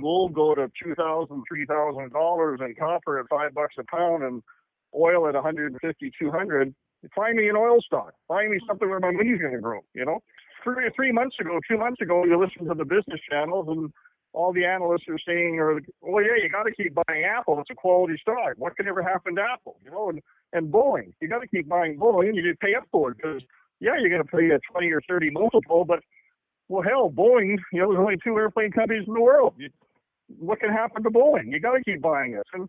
gold go to two thousand, three thousand dollars, and copper at five bucks a pound, and oil at 150, 200. Find me an oil stock. Find me something where my money's going to grow. You know, three three months ago, two months ago, you listen to the business channels and all the analysts are saying, or oh yeah, you got to keep buying Apple. It's a quality stock. What could ever happen to Apple? You know, and and Boeing, you got to keep buying Boeing. You need to pay up for it because yeah, you're going to pay a 20 or 30 multiple, but well, hell, Boeing, you know, there's only two airplane companies in the world. You, what can happen to Boeing? You got to keep buying it, and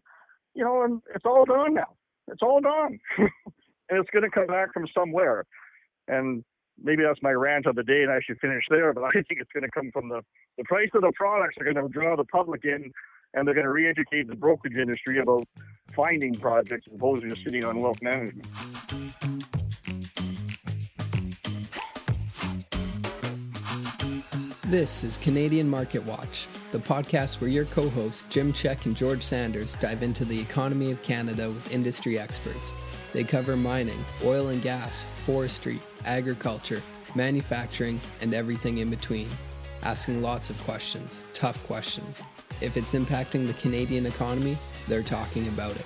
you know, and it's all gone now. It's all gone, and it's going to come back from somewhere. And maybe that's my rant of the day, and I should finish there. But I think it's going to come from the the price of the products are going to draw the public in, and they're going to re-educate the brokerage industry about finding projects as opposed to just sitting on wealth management. This is Canadian Market Watch, the podcast where your co hosts Jim Check and George Sanders dive into the economy of Canada with industry experts. They cover mining, oil and gas, forestry, agriculture, manufacturing, and everything in between, asking lots of questions, tough questions. If it's impacting the Canadian economy, they're talking about it.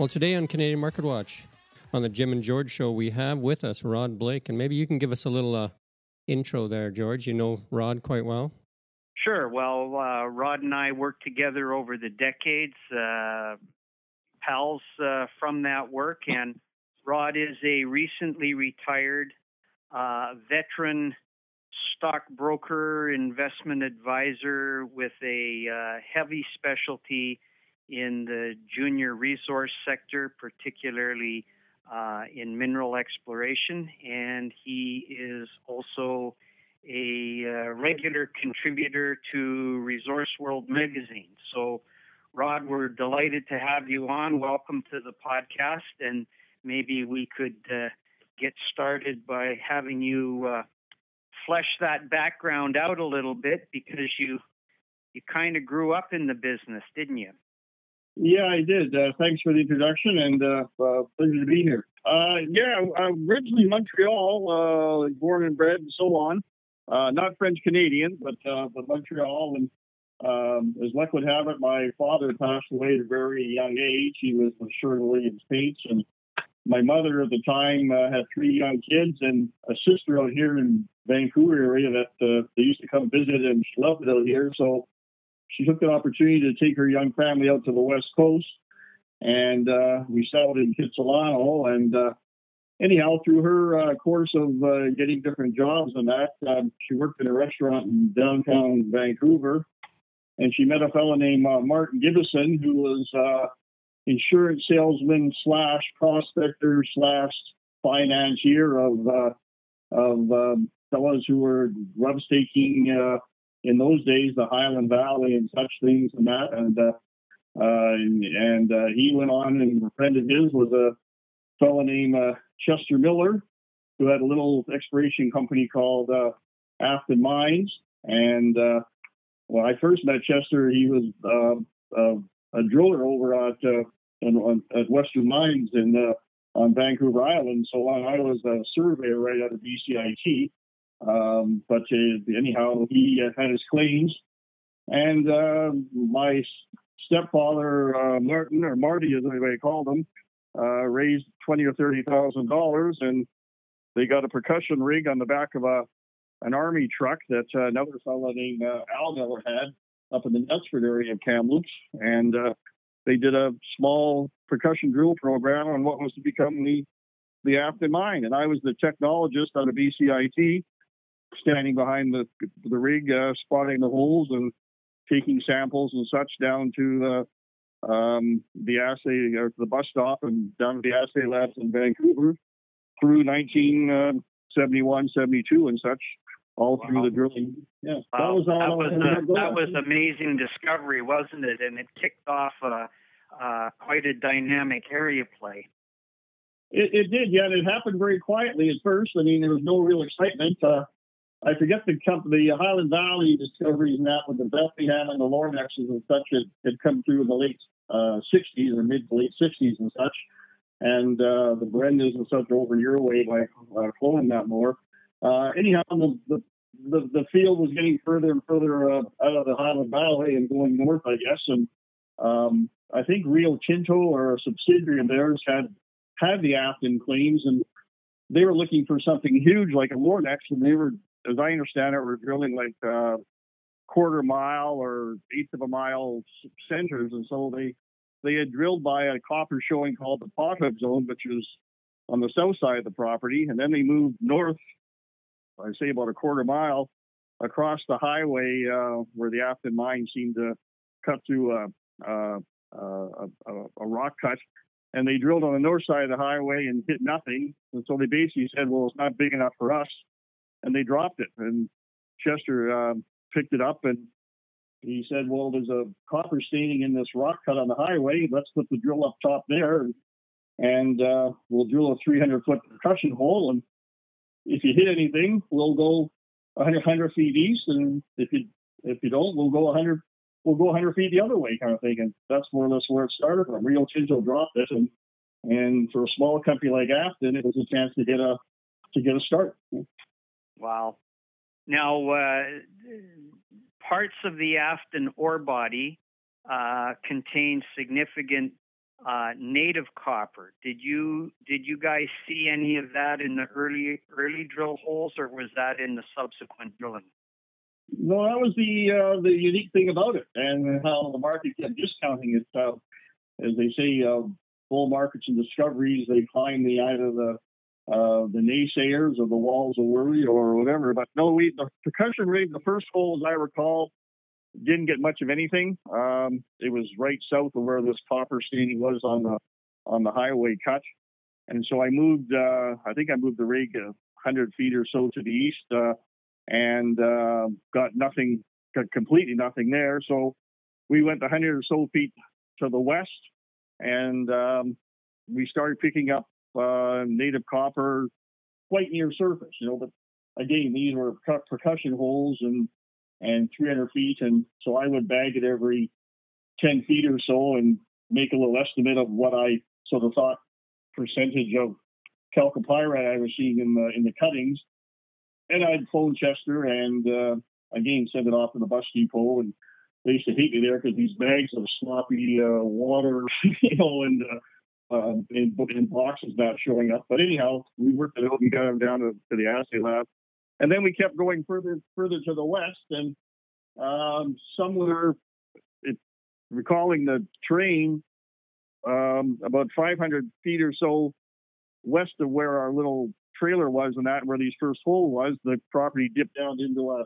Well, today on Canadian Market Watch, on the Jim and George show, we have with us Rod Blake, and maybe you can give us a little uh, intro there, George. You know Rod quite well. Sure. Well, uh, Rod and I worked together over the decades, uh, pals uh, from that work, and Rod is a recently retired uh, veteran stockbroker, investment advisor with a uh, heavy specialty in the junior resource sector, particularly uh, in mineral exploration, and he is also a uh, regular contributor to Resource World magazine. So, Rod, we're delighted to have you on. Welcome to the podcast, and maybe we could uh, get started by having you uh, flesh that background out a little bit because you you kind of grew up in the business, didn't you? Yeah, I did. Uh, thanks for the introduction and uh, uh, pleasure to be here. Uh, yeah, originally Montreal, uh, born and bred and so on. Uh, not French Canadian, but but Montreal. And um, as luck would have it, my father passed away at a very young age. He was with Sherwin-Williams Paints, and my mother at the time had three young kids and a sister out here in Vancouver area that they used to come visit, and she loved it out here. So she took the opportunity to take her young family out to the West Coast, and uh, we settled in Kitsilano. And uh, anyhow, through her uh, course of uh, getting different jobs and that, um, she worked in a restaurant in downtown Vancouver, and she met a fellow named uh, Martin Gibbison, who was uh, insurance salesman slash prospector slash financier of of um, fellows who were grub staking in those days the Highland Valley and such things and that. And uh, uh, and, uh, he went on, and a friend of his was a fellow named uh, Chester Millar, who had a little exploration company called uh, Afton Mines. And uh, when I first met Chester, he was uh, a driller over at uh, in, at Western Mines in on Vancouver Island. So I was a surveyor right out of BCIT. Um, but uh, anyhow, he uh, had his claims, and uh, my stepfather uh, Martin or Marty, as anybody called him, uh, raised twenty or thirty thousand dollars, and they got a percussion rig on the back of a an army truck that uh, another fellow named Al Miller had up in the Knutsford area of Kamloops, and they did a small percussion drill program on what was to become the the Afton mine, and I was the technologist out of BCIT standing behind the the rig, uh, spotting the holes and taking samples and such down to the um, the assay or the bus stop and down to the assay labs in Vancouver through 1971, uh, 72 and such, all wow. through the drilling. Yeah, wow. that was that was, a, that was amazing discovery, wasn't it? And it kicked off a, uh, quite a dynamic area play. It, it, did, yeah. It happened very quietly at first. I mean, there was no real excitement. Uh, I forget the company, the Highland Valley discoveries and that with the Bethlehem and the Lornexes and such had, had come through in the late uh, 60s or mid to late 60s and such. and uh, the Brendas and such over your way by uh, flowing that more. Uh, anyhow, the, the the the field was getting further and further uh, out of the Highland Valley and going north, I guess. And um, I think Rio Tinto or a subsidiary of theirs had had the Afton claims, and they were looking for something huge like a Lornex, and they were, as I understand it, were drilling like uh, quarter mile or eighth of a mile centers, and so they they had drilled by a copper showing called the Pothook Zone, which is on the south side of the property, and then they moved north. I say about a quarter mile across the highway uh, where the Afton mine seemed to cut through a, a, a, a, rock cut, and they drilled on the north side of the highway and hit nothing. And so they basically said, "Well, it's not big enough for us," and they dropped it. And Chester um, picked it up and he said, Well, there's a copper staining in this rock cut on the highway. Let's put the drill up top there and, uh, we'll drill a 300 foot percussion hole. And if you hit anything, we'll go 100, 100 feet east. And if you if you don't, we'll go 100 we'll go 100 feet the other way, kind of thing. And that's more or less where it started from. Rio Tinto dropped it, and and for a small company like Afton, it was a chance to get a to get a start. Wow. Now, uh, parts of the Afton ore body uh, contain significant uh, native copper. Did you did you guys see any of that in the early early drill holes, or was that in the subsequent drilling? No, that was the uh, the unique thing about it, and how the market kept discounting it. Uh, as they say, uh, bull markets and discoveries, they climb the either the uh, the naysayers or the walls of worry or whatever. But no, we the percussion rig, the first hole, as I recall, didn't get much of anything. Um, it was right south of where this copper staining was on the on the highway cut, and so I moved. Uh, I think I moved the rig a hundred feet or so to the east, uh, and uh, got nothing, got completely nothing there. So we went a hundred or so feet to the west, and um, we started picking up uh, native copper quite near surface, you know. But again, these were per- percussion holes and and 300 feet, and so I would bag it every 10 feet or so and make a little estimate of what I sort of thought percentage of chalcopyrite I was seeing in the in the cuttings, and I'd phone Chester and uh, again send it off to the bus depot and they used to hate me there because these bags of sloppy uh, water, you know, and uh, uh, in, in boxes not showing up. But anyhow, we worked it out and got them down to, to the assay lab. And then we kept going further further to the west, and um, somewhere, it, recalling the train, um, about 500 feet or so west of where our little trailer was, and that where these first hole was, the property dipped down into a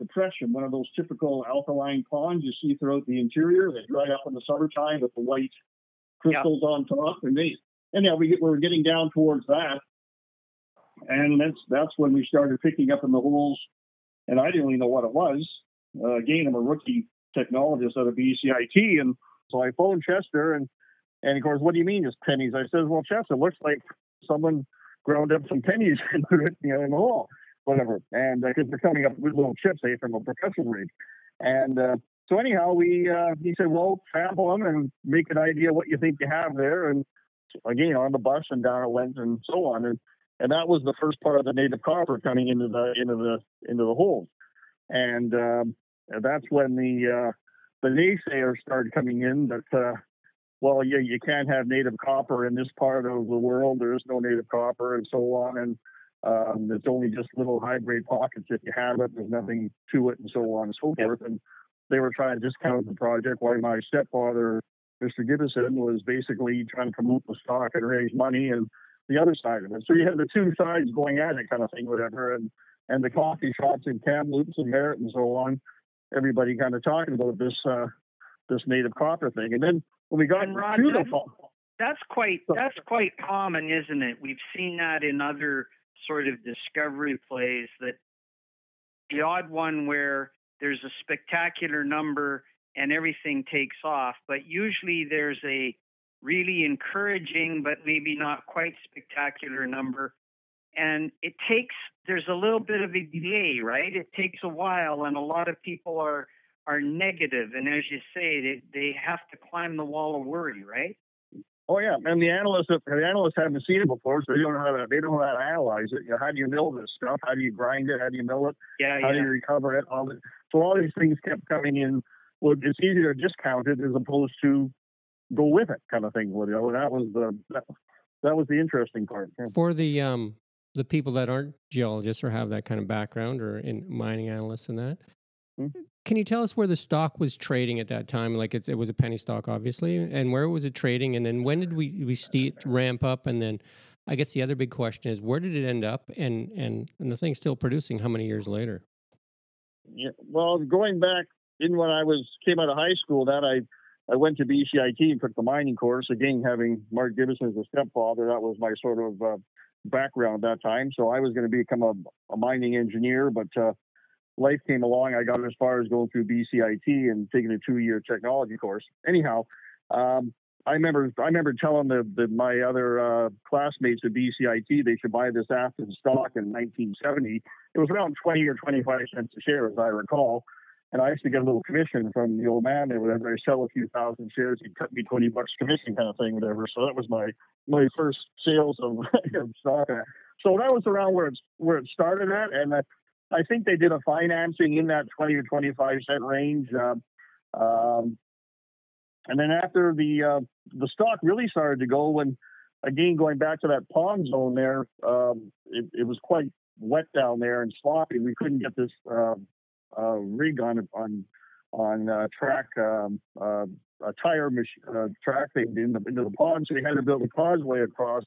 depression, one of those typical alkaline ponds you see throughout the interior. They dry up in the summertime with the white crystals on top, and they anyhow we get, we were getting down towards that, and that's that's when we started picking up in the holes, and I didn't really know what it was. Uh, again, I'm a rookie technologist out of BCIT, and so I phoned Chester, and and of course, what do you mean, just pennies? I says, well, Chester, looks like someone ground up some pennies and put it you know, in the hole, whatever. And because uh, they're coming up with little chips, say, from a percussion rig, and uh, so anyhow, we uh, he said, well, sample them and make an idea what you think you have there. And again, on the bus and down it went and so on. And and that was the first part of the native copper coming into the into the into the holes. And, um, that's when the uh, the naysayers started coming in that uh, well, yeah, you can't have native copper in this part of the world. There is no native copper and so on. And um, it's only just little high grade pockets if you have it. There's nothing to it and so on and so forth. And they were trying to discount the project while my stepfather, Mr. Gibbison, was basically trying to promote the stock and raise money and the other side of it. So you had the two sides going at it kind of thing, whatever. And and the coffee shops in Kamloops and Merritt and so on, everybody kind of talking about this uh, this native copper thing. And then when we got Rod, to the fall, that's quite that's quite common, isn't it? We've seen that in other sort of discovery plays that the odd one where there's a spectacular number and everything takes off. But usually there's a really encouraging, but maybe not quite spectacular number. And it takes, there's a little bit of a delay, right? It takes a while, and a lot of people are are negative. And as you say, they, they have to climb the wall of worry, right? Oh yeah, and the analysts the analysts haven't seen it before, so they don't know how to they don't know how to analyze it. You know, how do you mill this stuff? How do you grind it? How do you mill it? Yeah, How yeah. do you recover it? All the, so all these things kept coming in. Well, it's easier to discount it as opposed to go with it, kind of thing. You know, that was the that, that was the interesting part. Yeah. For the um the people that aren't geologists or have that kind of background or in mining analysts and that, Hmm. Can you tell us where the stock was trading at that time? Like it was a penny stock, obviously, and where was it trading? And then when did we we see it ramp up? And then I guess the other big question is where did it end up? And and and the thing's still producing. How many years later? Yeah. Well, going back in when I was came out of high school, that I I went to BCIT and took the mining course. Again, having Mark Gibson as a stepfather, that was my sort of uh, background at that time. So I was going to become a, a mining engineer, but uh, life came along. I got as far as going through BCIT and taking a two-year technology course. Anyhow, um, I remember I remember telling the, the my other uh, classmates at BCIT they should buy this Afton stock in 1970. It was around 20 or 25 cents a share, as I recall. And I used to get a little commission from the old man. And whenever I sell a few thousand shares, he'd cut me 20 bucks commission kind of thing, whatever. So that was my my first sales of, of stock. So that was around where it's where it started at. And I, I think they did a financing in that 20 or 25 cent range. Um, um, and then after the uh, the stock really started to go when again going back to that pond zone there, um, it, it was quite wet down there and sloppy. We couldn't get this uh, uh, rig on on on uh, track um, uh, a tire mach- uh, track thing into the pond, so we had to build a causeway across,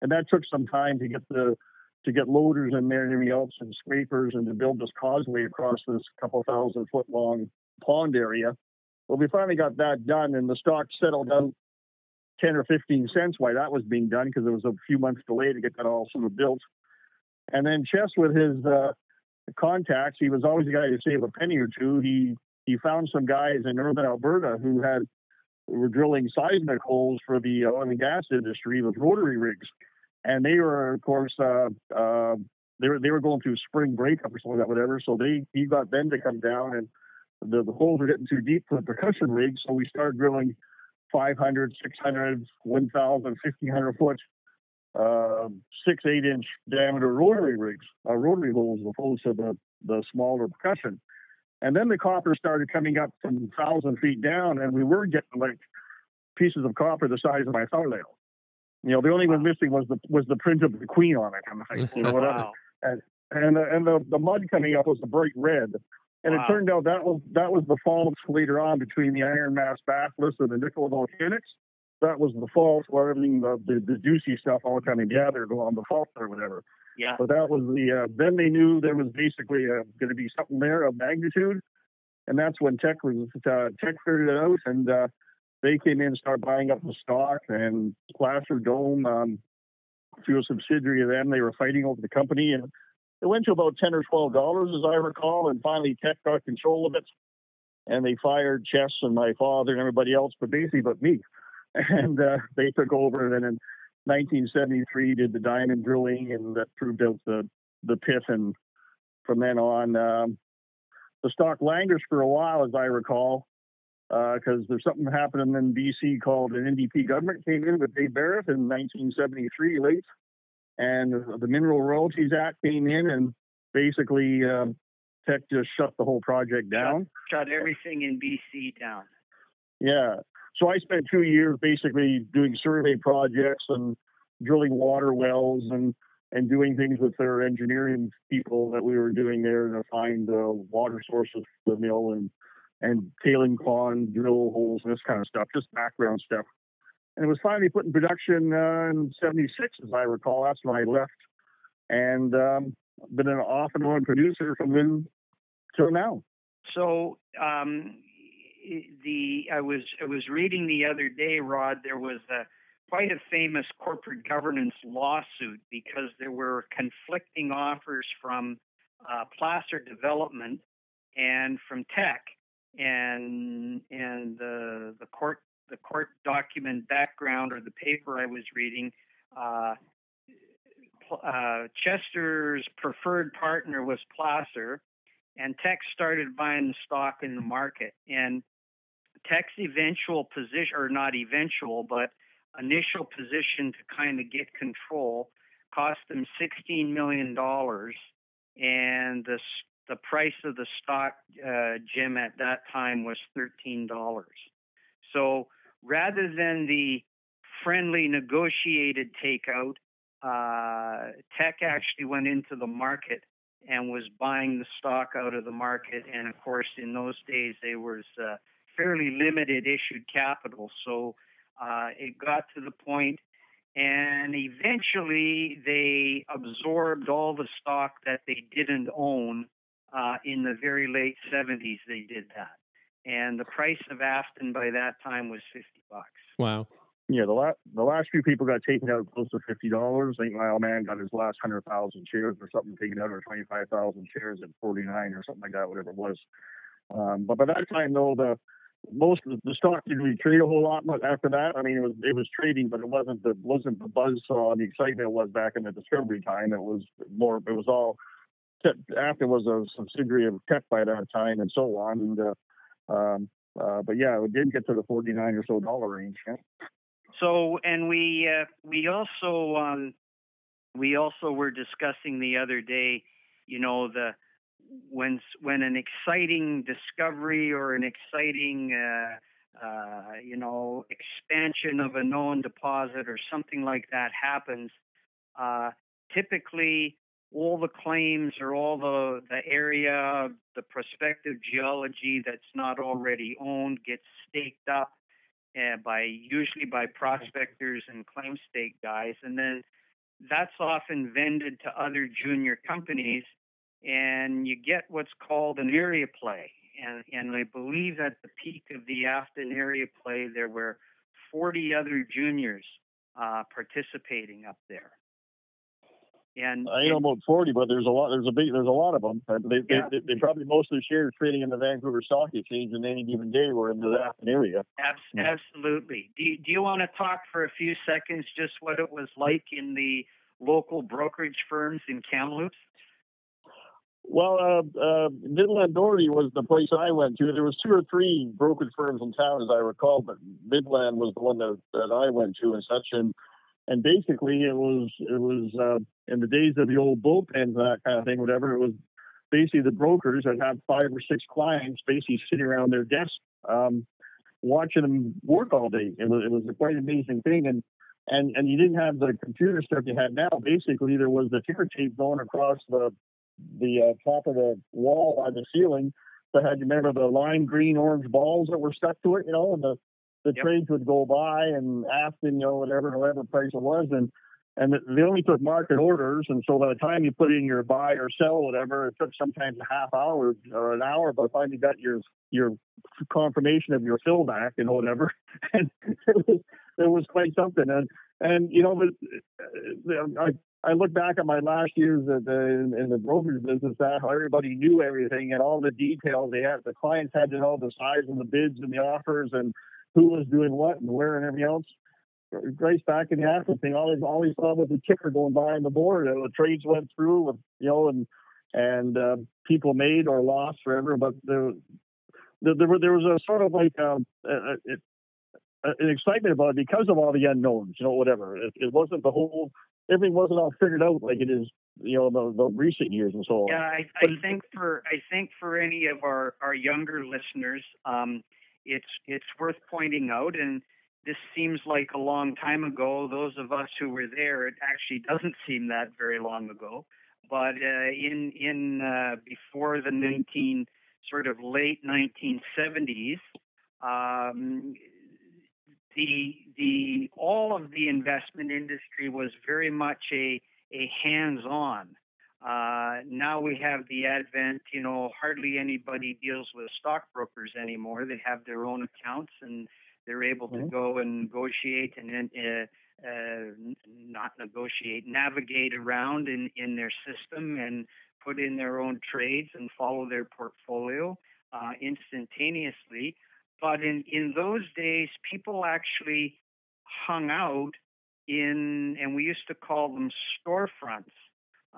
and that took some time to get the to get loaders in there and everything else and scrapers and to build this causeway across this couple thousand foot long pond area. Well, we finally got that done, and the stock settled out ten or fifteen cents why that was being done because there was a few months delay to get that all sort of built. And then Chess, with his uh, contacts, he was always the guy to save a penny or two. He he found some guys in northern Alberta who had were drilling seismic holes for the oil and gas industry with rotary rigs, and they were, of course, uh, uh, they were they were going through spring breakup or something like that, whatever. So they he got them to come down, and the, the holes were getting too deep for the percussion rigs, so we started drilling 500, 600, 1,000, 1,500 foot, uh, six, eight inch diameter rotary rigs, uh, rotary holes, as opposed to the, the smaller percussion. And then the copper started coming up from 1,000 feet down, and we were getting like pieces of copper the size of my thumbnail. You know, the only one missing was the was the print of the queen on it, kind of thing. You know, whatever Wow. and the, and the, the mud coming up was a bright red. And Wow. it turned out that was that was the fault later on between the Iron Mask batholith and the Nicola volcanics. That was the fault where everything the, the, the juicy stuff all kind of gathered along the fault or whatever. Yeah. But that was the uh, then they knew there was basically uh, going to be something there of magnitude, and that's when Teck was uh, Teck figured it out, and uh, they came in and started buying up the stock and Placer Dome. Um, through a subsidiary of them, they were fighting over the company, and it went to about ten or twelve dollars, as I recall, and finally Teck got control of it, and they fired Chess and my father and everybody else, but basically but me, and uh, they took over. And in 1973, did the diamond drilling, and that proved out the the pit, and from then on, um, the stock languished for a while, as I recall. Because there's something happening in BC called an NDP government came in with Dave Barrett in 1973 late, and the Mineral Royalties Act came in and basically um, Teck just shut the whole project down. Shut everything in BC down. Yeah. So I spent two years basically doing survey projects and drilling water wells and and doing things with their engineering people that we were doing there to find uh, water sources for the mill and and tailing pond drill holes and this kind of stuff, just background stuff. And it was finally put in production uh, in '76, as I recall. That's when I left, and um, been an off and on producer from then till now. So um, the I was I was reading the other day, Rod. There was a quite a famous corporate governance lawsuit because there were conflicting offers from uh, Placer Development and from Teck, and and the the court the court document background or the paper I was reading. Uh, uh, Chester's preferred partner was Placer, and Teck started buying stock in the market. And Teck's eventual position, or not eventual, but initial position to kind of get control cost them $16 million, and the, the price of the stock, uh, Jim, at that time was $13. So rather than the friendly negotiated takeout, uh, Teck actually went into the market and was buying the stock out of the market. And of course, in those days, there was uh, fairly limited issued capital. So uh, it got to the point, and eventually they absorbed all the stock that they didn't own. Uh, in the very late 70s, they did that. And the price of Afton by that time was 50 bucks. Wow. Yeah, the last the last few people got taken out close to fifty dollars. I think my old man got his last hundred thousand shares or something taken out, or twenty five thousand shares at forty nine or something like that, whatever it was. Um, but by that time, though, the most of the stock didn't really trade a whole lot after that. I mean, it was it was trading, but it wasn't the wasn't the buzz saw and the excitement it was back in the discovery time. It was more. It was all. After was a subsidiary of Teck by that time, and so on. And uh, um, uh, but yeah, it did get to the forty nine or so dollar range. Yeah. So, and we uh, we also um, we also were discussing the other day, you know, the when when an exciting discovery or an exciting uh, uh, you know expansion of a known deposit or something like that happens, uh, typically all the claims or all the the area, the prospective geology that's not already owned gets staked up uh, by usually by prospectors and claim stake guys, and then that's often vended to other junior companies, and you get what's called an area play. And, and I believe at the peak of the Afton area play, there were 40 other juniors uh, participating up there. And I know about forty, but there's a lot. There's a big. There's a lot of them. They, yeah. they, they, probably most of the shares trading in the Vancouver Stock Exchange in any given day were in the Afton area. Absolutely. Do you, Do you want to talk for a few seconds just what it was like in the local brokerage firms in Kamloops? Well, uh, uh, Midland Doherty was the place I went to. There was two or three brokerage firms in town, as I recall, but Midland was the one that, that I went to and such. And and basically it was it was uh, in the days of the old bullpens and that kind of thing, whatever. It was basically the brokers that had five or six clients basically sitting around their desk um, watching them work all day. It was it was a quite amazing thing, and and and you didn't have the computer stuff you had now. Basically, there was the ticker tape going across the the uh, top of the wall by the ceiling that had you remember the lime green orange balls that were stuck to it, you know, and the the yep. trades would go by and Afton, you know, whatever, whatever price it was, and and they only took market orders, and so by the time you put in your buy or sell, whatever, it took sometimes a half hour or an hour. By the time you got your your confirmation of your fill back and whatever, and it was it was quite something. And and you know, but uh, I I look back at my last years at the, in the brokerage business, that everybody knew everything and all the details they had. The clients had to know the size of the bids and the offers and who was doing what and where and everything else. Grace back in the Afton thing, always always saw with the kicker going by on the board. Uh, the trades went through, with, you know, and and uh, people made or lost forever. But there, there, there, there was a sort of like um, a, a, an excitement about it because of all the unknowns, you know, whatever. It, it wasn't the whole, everything wasn't all figured out like it is, you know, the, the recent years and so on. Yeah, I, I think for I think for any of our our younger listeners. Um, it's it's worth pointing out, and this seems like a long time ago. Those of us who were there, it actually doesn't seem that very long ago. But uh, in in uh, before the 19 sort of late 1970s, um, the the all of the investment industry was very much a a hands-on. Uh, now we have the advent, you know, hardly anybody deals with stockbrokers anymore. They have their own accounts and they're able to mm-hmm. go and negotiate and uh, uh, not negotiate, navigate around in, in their system and put in their own trades and follow their portfolio uh, instantaneously. But in, in those days, people actually hung out in, and we used to call them storefronts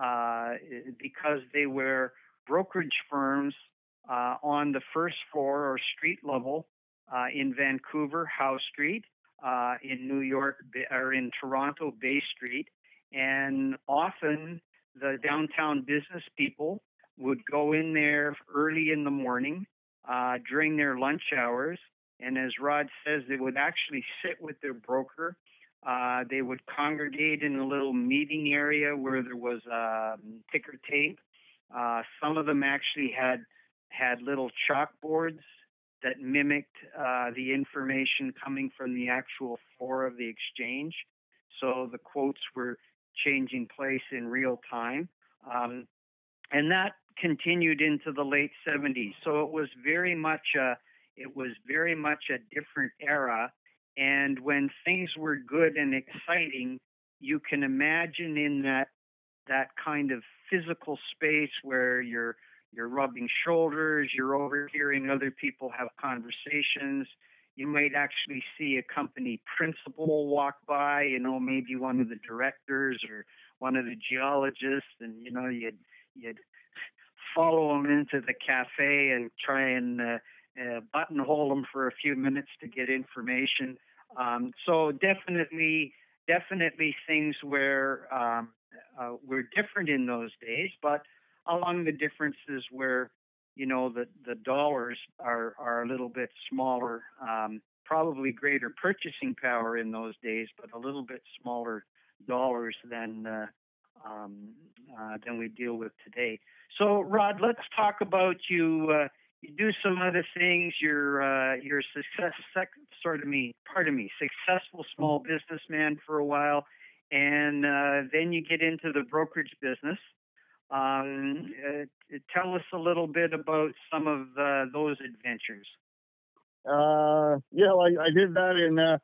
uh, because they were brokerage firms uh, on the first floor or street level uh, in Vancouver, Howe Street. uh, in New York or in Toronto Bay Street, and often the downtown business people would go in there early in the morning uh, during their lunch hours. And as Rod says, they would actually sit with their broker. Uh, they would congregate in a little meeting area where there was um, ticker tape. Uh, some of them actually had had little chalkboards that mimicked uh, the information coming from the actual floor of the exchange. So the quotes were changing place in real time. Um, and that continued into the late 70s. So it was very much a, it was very much a different era. And when things were good and exciting, you can imagine in that that kind of physical space where you're you're rubbing shoulders, you're overhearing other people have conversations. You might actually see a company principal walk by, you know, maybe one of the directors or one of the geologists, and you know, you'd you'd follow them into the cafe and try and uh, uh, buttonhole them for a few minutes to get information. Um, so definitely, definitely things where um, uh, were different in those days, but along the differences where you know the the dollars are are a little bit smaller, um, probably greater purchasing power in those days, but a little bit smaller dollars than uh, um, uh, than we deal with today. So, Rod, let's talk about you. Uh, you do some other things. You're uh, you're success, sec, sort of me, pardon me, successful small businessman for a while, and uh, then you get into the brokerage business. Um, uh, tell us a little bit about some of uh, those adventures. Uh, yeah, I, I, did that in. Uh,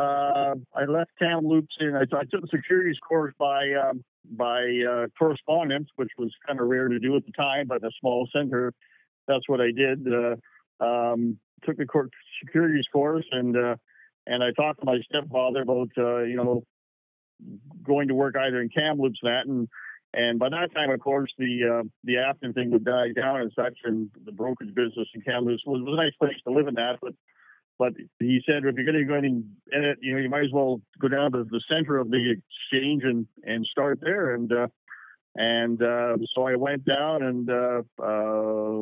uh, I left Kamloops and I, I, took the securities course by um, by uh, correspondence, which was kind of rare to do at the time, but a small center, that's what I did. Um, took the securities course and and I talked to my stepfather about you know going to work either in Kamloops that and and by that time, of course, the uh, the Afton thing would die down and such, and the brokerage business in Kamloops was, was a nice place to live in that. But but he said if you're going to go in it, you know, you might as well go down to the center of the exchange and and start there. And uh, and uh, so I went down, and uh, uh,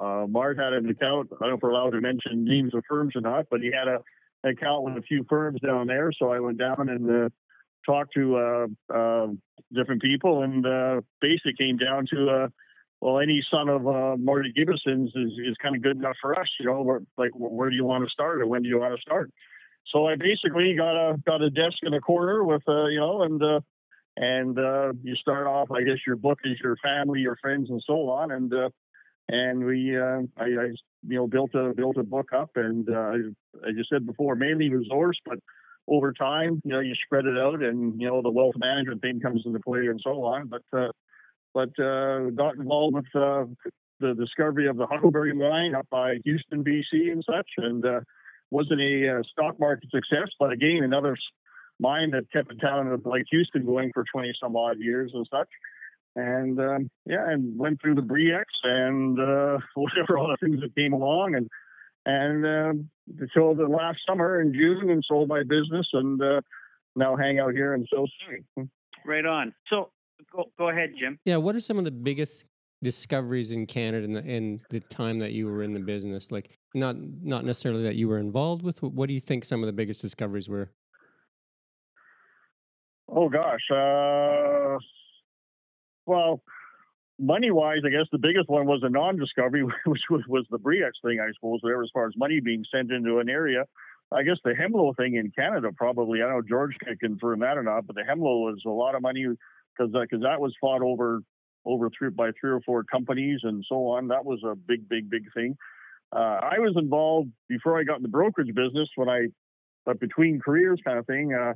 uh, had an account. I don't know if we're allowed to mention names of firms or not, but he had a an account with a few firms down there. So I went down and uh, talked to uh, uh, different people, and uh, basically came down to well, any son of uh, Marty Gibbonson's is, is kind of good enough for us. You know, where, like where do you want to start, or when do you want to start? So I basically got a got a desk in a corner with uh, you know, and uh, and uh, you start off. I guess your book is your family, your friends, and so on, and uh, and we uh, I, I you know built a built a book up, and uh, I just said before, mainly resource, but over time, you know, you spread it out, and you know the wealth management thing comes into play and so on. But uh, but uh, got involved with uh, the discovery of the Huckleberry mine up by Houston, BC, and such, and uh, wasn't a uh, stock market success, but again another mine that kept a town of like Houston going for twenty some odd years and such. And um, yeah, and went through the Bre-X and uh, whatever other things that came along, and and um, until the last summer in June and sold my business and uh, now hang out here in Sault Ste. Right on. So go, go ahead, Jim. Yeah. What are some of the biggest discoveries in Canada in the, in the time that you were in the business? Like not not necessarily that you were involved with. What do you think some of the biggest discoveries were? Oh gosh. Uh, well, money wise, I guess the biggest one was a non discovery, which was, was the Bre-X thing, I suppose, there as far as money being sent into an area. I guess the Hemlo thing in Canada probably, I don't know, George can confirm that or not, but the Hemlo was a lot of money because because uh, that was fought over over three by three or four companies and so on. That was a big, big, big thing. Uh, I was involved before I got in the brokerage business when I, but between careers kind of thing. Uh,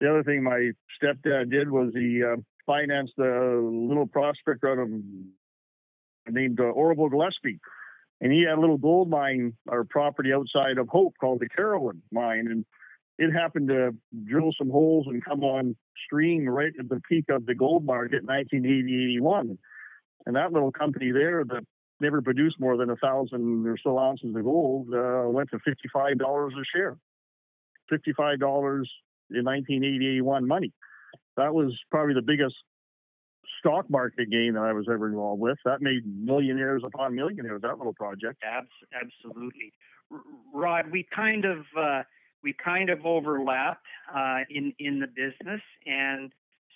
the other thing my stepdad did was he uh, financed a little prospect out of named uh, Orville Gillespie. And he had a little gold mine or property outside of Hope called the Carolin mine. And it happened to drill some holes and come on stream right at the peak of the gold market in 1980 81. And that little company there that never produced more than a thousand or so ounces of gold uh, went to $55 a share. fifty-five dollars in 1981 money. That was probably the biggest stock market gain that I was ever involved with. That made millionaires upon millionaires. That little project. Abs- absolutely, Rod. We kind of uh, we kind of overlapped uh, in in the business, and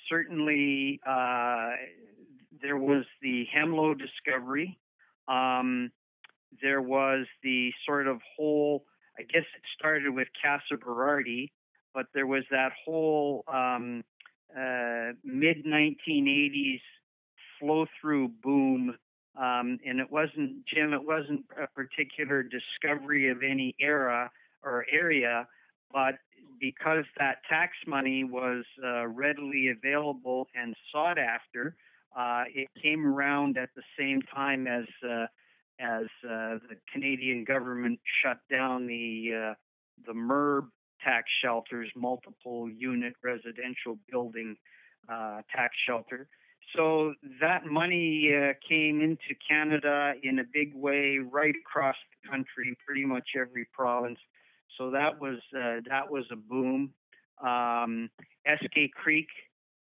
certainly uh, there was the Hemlo discovery. Um, there was the sort of whole. I guess it started with Casa Berardi, but there was that whole um, uh, mid 1980s flow through boom. Um, and it wasn't, Jim, it wasn't a particular discovery of any era or area, but because that tax money was uh, readily available and sought after, uh, it came around at the same time as uh, as uh, the Canadian government shut down the the MURB tax shelters, multiple unit residential building uh, tax shelter. So that money uh, came into Canada in a big way, right across the country, pretty much every province. So that was uh, that was a boom. Um, Eskay Creek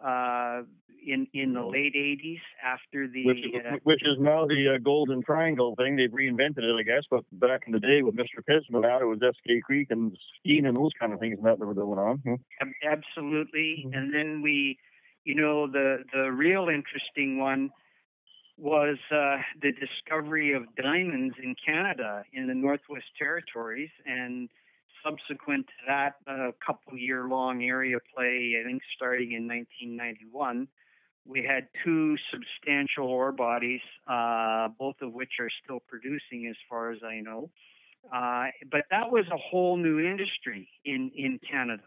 uh, in in the late '80s after the which, uh, which is now the uh, Golden Triangle thing. They've reinvented it, I guess. But back in the day with Mr. Pezim out, it was Eskay Creek and skiing and those kind of things that were going on. Hmm. absolutely. Mhm. And then we, you know, the the real interesting one was uh, the discovery of diamonds in Canada in the Northwest Territories, and subsequent to that, a couple year long area play. I think starting in 1991. We had two substantial ore bodies, uh, both of which are still producing, as far as I know. Uh, but that was a whole new industry in in Canada.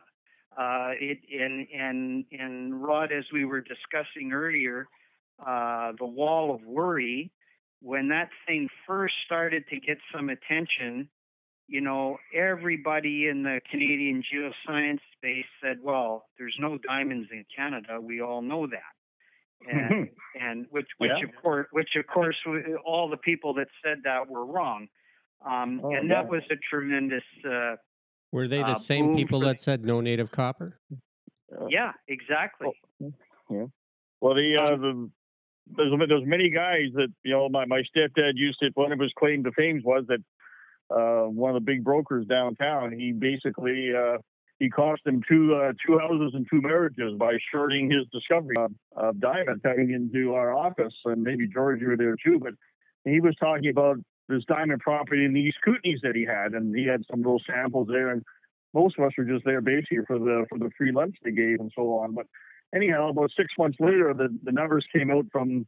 Uh, it and and and Rod, as we were discussing earlier, uh, the wall of worry, when that thing first started to get some attention, you know, everybody in the Canadian geoscience space said, "Well, there's no diamonds in Canada. We all know that." And, and which, which Yeah. of course, which of course, all the people that said that were wrong. Um, Oh, and yeah. that was a tremendous, uh, Were they the Uh, same people that said no native copper? yeah, exactly. Yeah. Well, the uh, the there's there's many guys that you know my my stepdad used to one of his claim to fame was that uh, one of the big brokers downtown he basically uh, he cost him two uh, two houses and two marriages by shorting his discovery of, of diamond coming into our office and maybe George you were there too but he was talking about this diamond property in the East Kootenays that he had and he had some little samples there and most of us were just there basically for the for the free lunch they gave and so on but anyhow, about six months later, the, the numbers came out from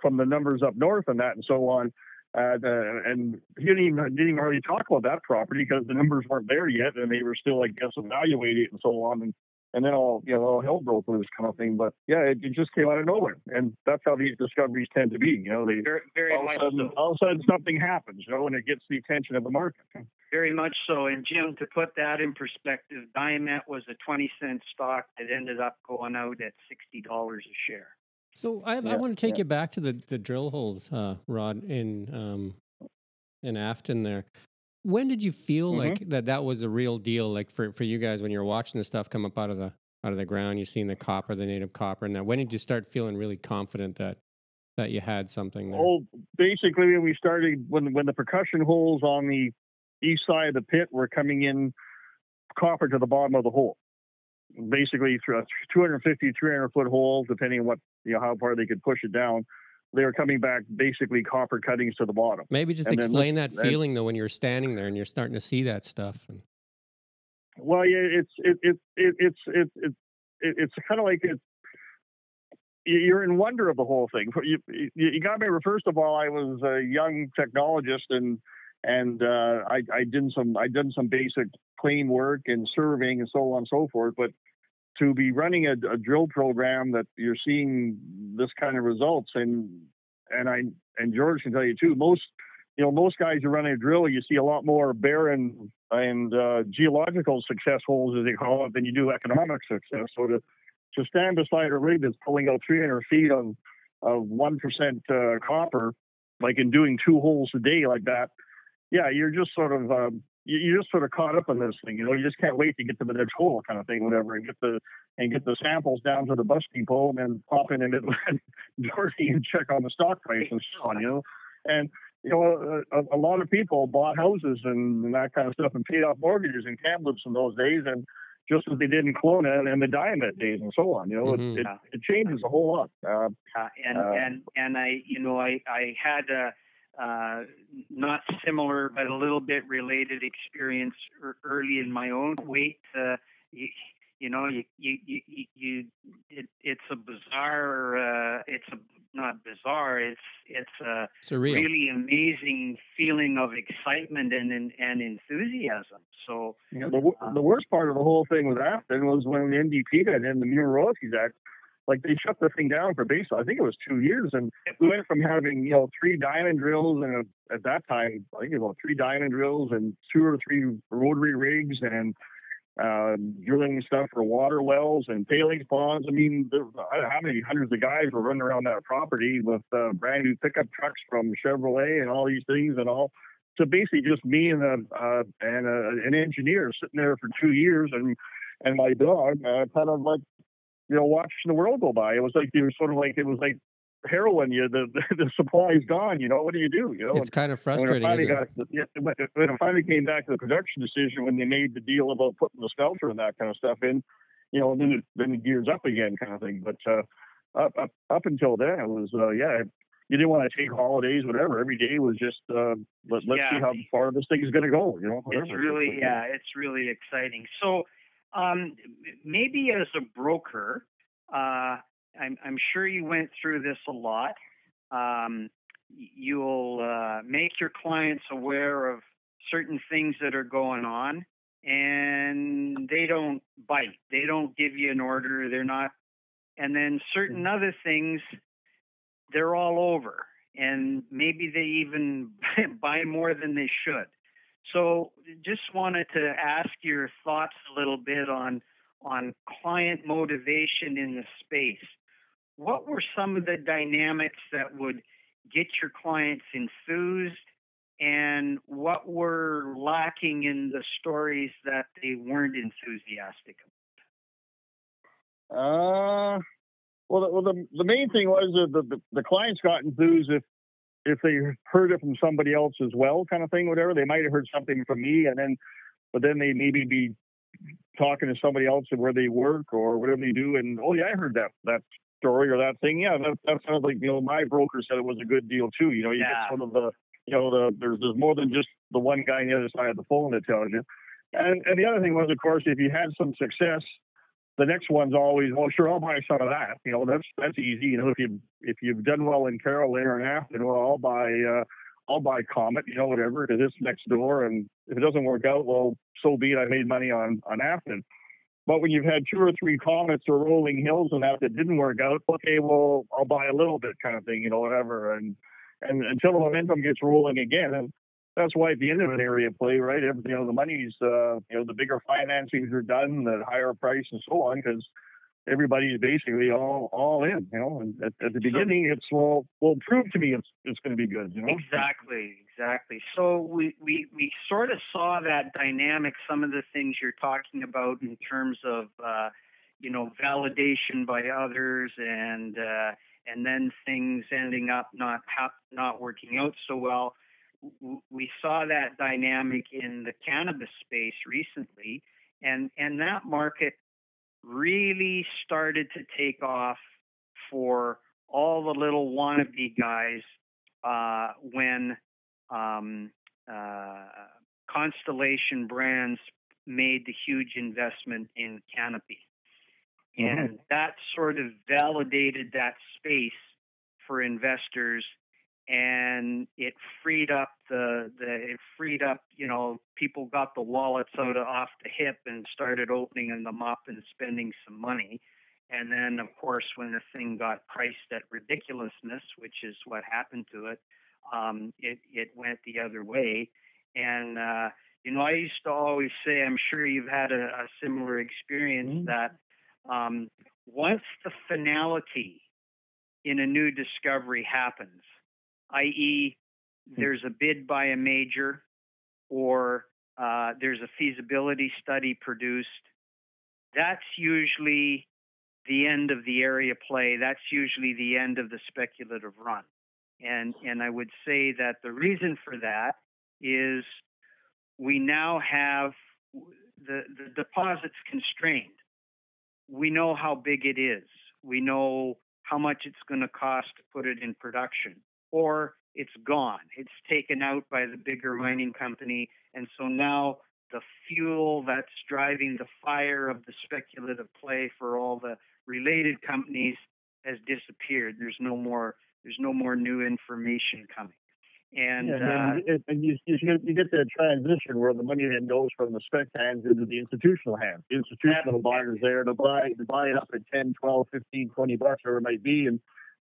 from the numbers up north and that and so on. Uh, the, and he didn't even didn't even really talk about that property because the numbers weren't there yet, and they were still, I guess, evaluating it and so on. And and then all you know, all hell broke loose kind of thing. But yeah, it, it just came out of nowhere, and that's how these discoveries tend to be. You know, they Very, very all of, a sudden, so. all of a sudden something happens, you know, and it gets the attention of the market. Very much so. And Jim, to put that in perspective, Dia Met was a 20 cent stock that ended up going out at $60 a share. So I, I Yeah, want to take yeah. you back to the, the drill holes, uh, Rod, in um, in Afton there. When did you feel Mhm. like that that was a real deal? Like for, for you guys when you were watching the stuff come up out of the out of the ground, you're seeing the copper, the native copper, and that. When did you start feeling really confident that that you had something there? Oh, basically, when we started, when when the percussion holes on the east side of the pit were coming in copper to the bottom of the hole. Basically, through a 250, 300 foot hole, depending on what you know how far they could push it down. They were coming back basically copper cuttings to the bottom. Maybe just and then explain that and- feeling though when you're standing there and you're starting to see that stuff. And, Well, yeah, it's it, it, it it's it, it, it it's kind of like it. You're in wonder of the whole thing. You, you, you got to remember, first of all, I was a young technologist, and and uh, I, I did some I did some basic claim work and surveying and so on and so forth. But to be running a, a drill program that you're seeing this kind of results, and and I and George can tell you too, most you know, most guys are running a drill, you see a lot more barren and uh, geological success holes, as they call it, than you do economic success. So to to stand beside a rig that's pulling out 300 feet of of one percent uh, copper, like in doing two holes a day like that, yeah, you're just sort of um, you, you just sort of caught up in this thing. You know, you just can't wait to get to the next hole, kind of thing, whatever, and get the and get the samples down to the bus depot, and then pop in and Dorothy and check on the stock price and so on. You know, and you know, a, a, lot of people bought houses and, and, that kind of stuff and paid off mortgages in Kamloops in those days, and just as they did in Kelowna and the Diamond days and so on. You know, mm-hmm. it, it, it, changes a whole lot. Uh, uh, and uh, and and I, you know, I I had a uh, not similar but a little bit related experience early in my own weight. Uh, you, you know, you you you, you it, it's a bizarre. Uh, it's a not bizarre. It's it's a Surreal. really amazing feeling of excitement and and, and enthusiasm. So you know, the uh, the worst part of the whole thing with Afton was when the NDP got in the Mineral Royalties Act. Like they shut the thing down for base. I think it was two years, and we went from having you know three diamond drills and at that time I think it about three diamond drills and two or three rotary rigs and uh, drilling stuff for water wells and tailings ponds. I mean, there, how many hundreds of guys were running around that property with uh, brand new pickup trucks from Chevrolet and all these things and all. So basically, just me and a uh, and a, an engineer sitting there for two years, and and my dog, uh, kind of like you know watching the world go by. It was like it was sort of like it was like heroin, you the, the, the supply's gone. You know, what do you do? You know, it's kind of frustrating. When it, got, yeah, when it finally came back to the production decision when they made the deal about putting the smelter and that kind of stuff in, you know, then it then it gears up again, kind of thing. But uh, up, up up until then, it was uh, yeah. You didn't want to take holidays, whatever. Every day was just uh, let, let's yeah. see how far this thing is going to go. You know, whatever. it's really yeah, it's really exciting. So um, maybe as a broker, uh, I'm, I'm sure you went through this a lot. Um, you'll uh, make your clients aware of certain things that are going on, and they don't bite. They don't give you an order. They're not. And then certain mm. other things, they're all over, and maybe they even buy more than they should. So, just wanted to ask your thoughts a little bit on on client motivation in the space what were some of the dynamics that would get your clients enthused and what were lacking in the stories that they weren't enthusiastic about? Uh, well, the, well, the, the main thing was that the, the, the clients got enthused if if they heard it from somebody else as well, kind of thing, whatever. They might have heard something from me, and then, but then they maybe be talking to somebody else where they work or whatever they do, and oh yeah, I heard that that story or that thing, yeah, that, that sounds like you know my broker said it was a good deal too. You know, you yeah. get sort of the you know the there's there's more than just the one guy on the other side of the phone that tells you. And and the other thing was, of course, if you had some success, the next one's always, well, sure, I'll buy some of that. You know, that's that's easy. You know, if you if you've done well in or in Afton, well, I'll buy uh, I'll buy Comet, you know, whatever it is next door. And if it doesn't work out, well, so be it. I made money on on Afton. But when you've had two or three comets or rolling hills and that that didn't work out, okay, well, I'll buy a little bit kind of thing, you know, whatever. And and until the momentum gets rolling again. And that's why at the end of an area play, right? You know, the money's, uh, you know, the bigger financings are done, the higher price and so on, because everybody's basically all all in. You know, and at, at the beginning, it's well, well, prove to me it's it's going to be good. You know, exactly, exactly. So we we we sort of saw that dynamic. Some of the things you're talking about in terms of uh, you know validation by others and uh, and then things ending up not hap- not working out so well. We saw that dynamic in the cannabis space recently, and and that market really started to take off for all the little wannabe guys uh, when um, uh, Constellation Brands made the huge investment in Canopy. Mm-hmm. And that sort of validated that space for investors and it freed up the, the it freed up you know people got the wallets out of, off the hip and started opening them up and spending some money and then of course when the thing got priced at ridiculousness which is what happened to it um, it it went the other way and uh, you know I used to always say I'm sure you've had a, a similar experience mm-hmm. that um, once the finality in a new discovery happens i.e., hmm. there's a bid by a major or uh, there's a feasibility study produced. That's usually the end of the area play. That's usually the end of the speculative run. And, and I would say that the reason for that is we now have the, the deposits constrained. We know how big it is. We know how much it's going to cost to put it in production. Or it's gone. It's taken out by the bigger mining company. And so now the fuel that's driving the fire of the speculative play for all the related companies has disappeared. There's no more there's no more new information coming. And, Yeah, uh, and, it, and you, you, get, you get that transition where the money then goes from the spec hands into the institutional hands. The institutional buyers there to buy to buy it up at 10, 12, 15, 20 bucks, whatever it might be, and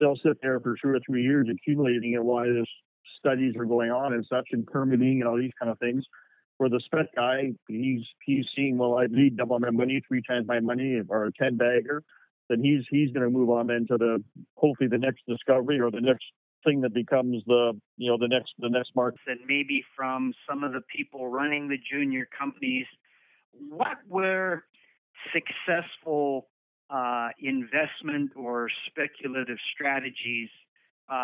they'll sit there for two or three years accumulating it while this studies are going on and such and permitting and all these kind of things. For the spec guy, he's he's seeing, well, I need double my money, three times my money, or a 10 bagger. Then he's he's going to move on then to the hopefully the next discovery or the next thing that becomes the you know the next the next market. and maybe from some of the people running the junior companies, what were successful uh, investment or speculative strategies? Uh,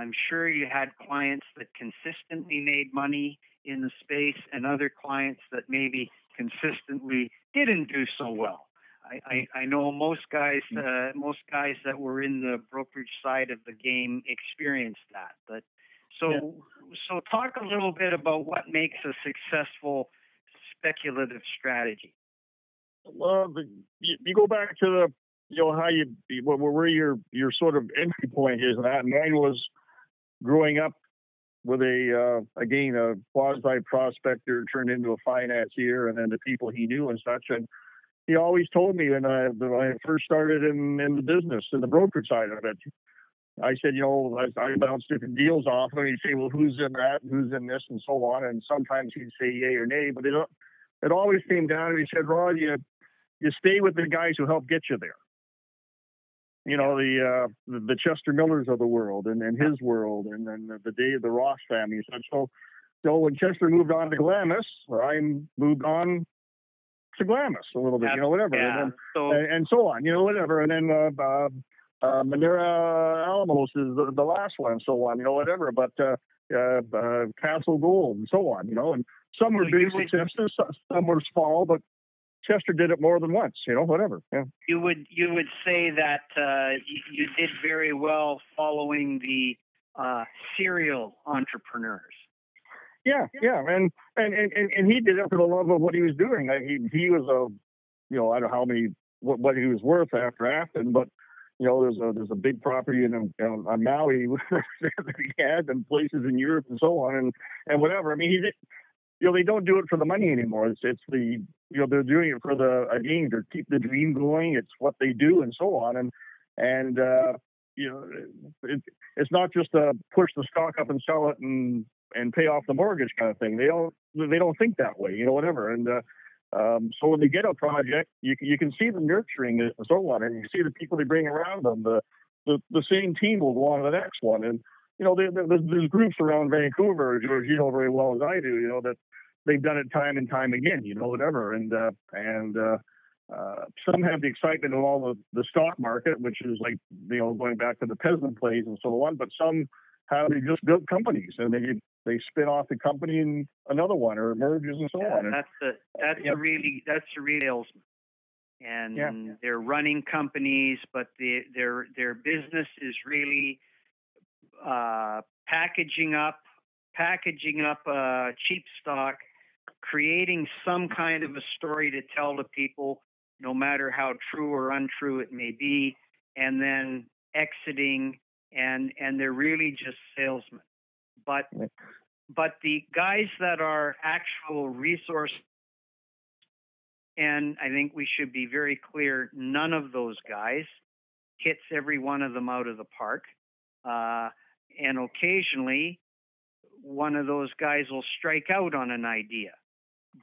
I'm sure you had clients that consistently made money in the space and other clients that maybe consistently didn't do so well. I, I, I know most guys, uh, most guys that were in the brokerage side of the game experienced that. But so, Yeah. so talk a little bit about what makes a successful speculative strategy. Well, you, you go back to the you know how you where, where your your sort of entry point is, and that mine was growing up with a uh, again a quasi prospector turned into a financier, and then the people he knew and such. And he always told me when I, when I first started in, in the business, in the broker side of it, I said, you know, I, I bounce different deals off him. And he'd say, well, who's in that? Who's in this? And so on. And sometimes he'd say yay or nay, but it, it always came down And he said, Rod, you, you stay with the guys who help get you there. You know, the, uh, the, Chester Millars of the world and, and his world and then the, day of the Ross family. and. So, so when Chester moved on to Glamis, I moved on to Glamis a little bit, you know, whatever. Yeah. And then So and, and so on, you know, whatever. And then uh, uh, uh, Minera Alamos is the, the last one, so on, you know, whatever. But uh, uh, uh, Castle Gold and so on, you know, and some were big successes, some- some were small, but Chester did it more than once, you know, whatever. Yeah. you would you would say that uh, you, you did very well following the uh, serial entrepreneurs. Yeah, yeah, and and, and and he did it for the love of what he was doing. Like, He he was a, you know, I don't know how many what, what he was worth after Afton, but you know, there's a there's a big property in, in on Maui that he had, and places in Europe and so on, and and whatever. I mean, he did. You know, they don't do it for the money anymore. It's it's the you know they're doing it for the again to keep the dream going. It's what they do and so on, and and uh, you know, it, it's not just to push the stock up and sell it and and pay off the mortgage kind of thing. They don't they don't think that way, you know, whatever. And uh, um, so when they get a project, you you can see them nurturing and so on, and you see the people they bring around them. The the, the same team will go on to the next one, and you know there, there- there's, there's groups around Vancouver, George, you know very well as I do, you know that they've done it time and time again, you know whatever, and uh, and uh, uh, some have the excitement of all the, the stock market, which is like you know going back to the Pezim plays and so on, but some have they just built companies and they they spin off the company in another one or merges and so Yeah, on. And, that's the that's yeah. a really that's the real salesman. And Yeah. they're running companies, but the, their their business is really uh, packaging up packaging up uh, cheap stock, creating some kind of a story to tell to people, no matter how true or untrue it may be, and then exiting and and they're really just salesmen. But but the guys that are actual resource and I think we should be very clear none of those guys hits every one of them out of the park. Uh, and occasionally, one of those guys will strike out on an idea.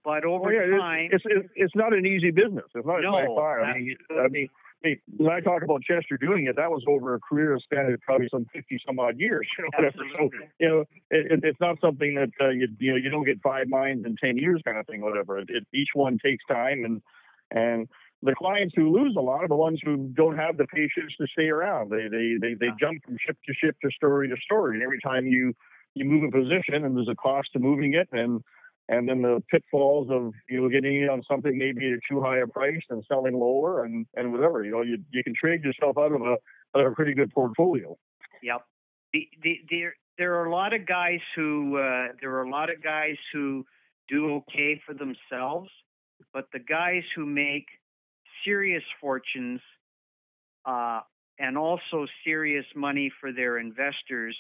But over Oh, yeah, time, it's, it's it's not an easy business. It's not No, by far. I mean, I mean, when I talk about Chester doing it, that was over a career span of probably some fifty some odd years, you know, whatever. So you know, it, it's not something that uh, you you know you don't get five mines in ten years kind of thing, whatever. It, it, each one takes time, and and the clients who lose a lot are the ones who don't have the patience to stay around. They they they, they jump from ship to ship to story to story, and every time you you move a position and there's a cost to moving it and and then the pitfalls of you know getting in on something maybe at too high a price and selling lower and and whatever you know you you can trade yourself out of a, out of a pretty good portfolio. Yep. The, the, there there are a lot of guys who uh, there are a lot of guys who do okay for themselves, but the guys who make serious fortunes uh, and also serious money for their investors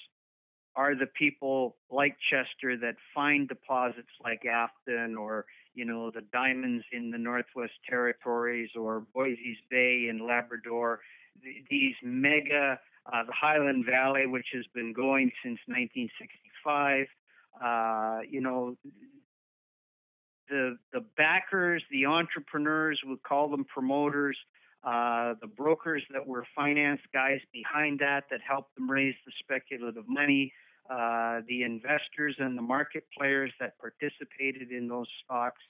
are the people like Chester that find deposits like Afton or you know the diamonds in the Northwest Territories or Voisey's Bay in Labrador. These mega, uh, the Highland Valley, which has been going since 1965. Uh, you know, the the backers, the entrepreneurs, we call them promoters, uh, the brokers that were finance guys behind that that helped them raise the speculative money, uh, the investors and the market players that participated in those stocks.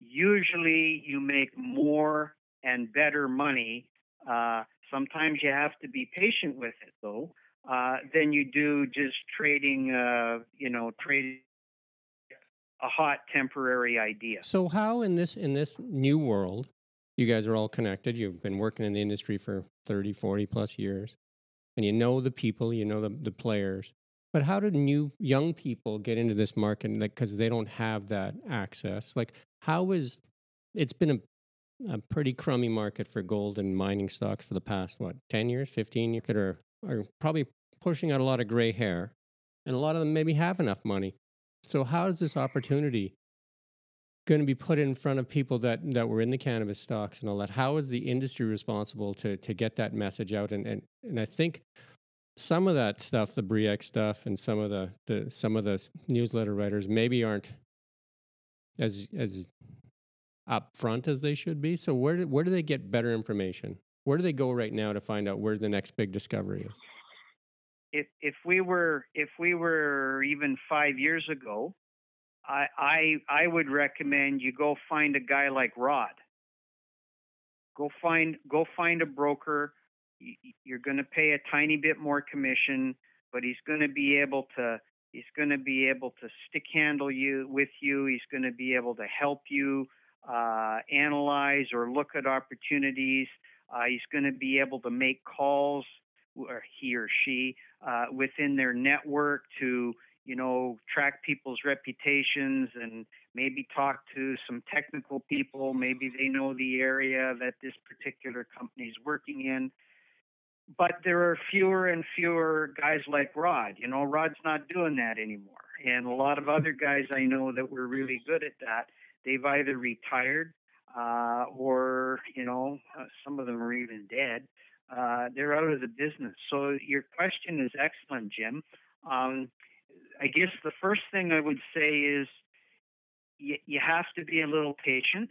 Usually, you make more and better money. Uh, sometimes you have to be patient with it, though, uh, than you do just trading, uh, you know, trading a hot temporary idea. So how in this in this new world, you guys are all connected. You've been working in the industry for 30, 40 plus years. And you know the people, you know the, the players. But how do new young people get into this market because they don't have that access? Like how is it's been a, a pretty crummy market for gold and mining stocks for the past what, 10 years, 15 years are are probably pushing out a lot of gray hair. And a lot of them maybe have enough money so how is this opportunity going to be put in front of people that, that were in the cannabis stocks and all that? How is the industry responsible to, to get that message out? And, and, and I think some of that stuff, the Bre-X stuff and some of the, the some of the newsletter writers maybe aren't as as upfront as they should be. So where where do they get better information? Where do they go right now to find out where the next big discovery is? If if we were if we were even five years ago, I I I would recommend you go find a guy like Rod. Go find go find a broker. You're going to pay a tiny bit more commission, but he's going to be able to he's going to be able to stick handle you with you. He's going to be able to help you uh, analyze or look at opportunities. Uh, he's going to be able to make calls or he or she uh, within their network to you know track people's reputations and maybe talk to some technical people. Maybe they know the area that this particular company is working in. But there are fewer and fewer guys like rod. You know rod's not doing that anymore. And a lot of other guys i know that were really good at that they've either retired uh, or you know uh, some of them are even dead uh, they're out of the business. So your question is excellent, Jim. Um, I guess the first thing I would say is you, you have to be a little patient.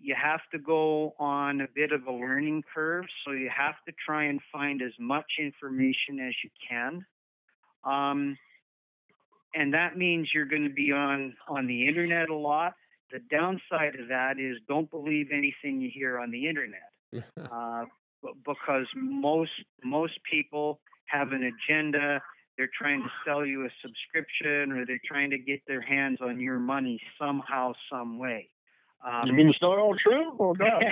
You have to go on a bit of a learning curve. So you have to try and find as much information as you can. Um, and that means you're going to be on on the internet a lot. The downside of that is don't believe anything you hear on the internet. uh, because most most people have an agenda. They're trying to sell you a subscription, or they're trying to get their hands on your money somehow, some way. Um, you mean it's not all true, or not?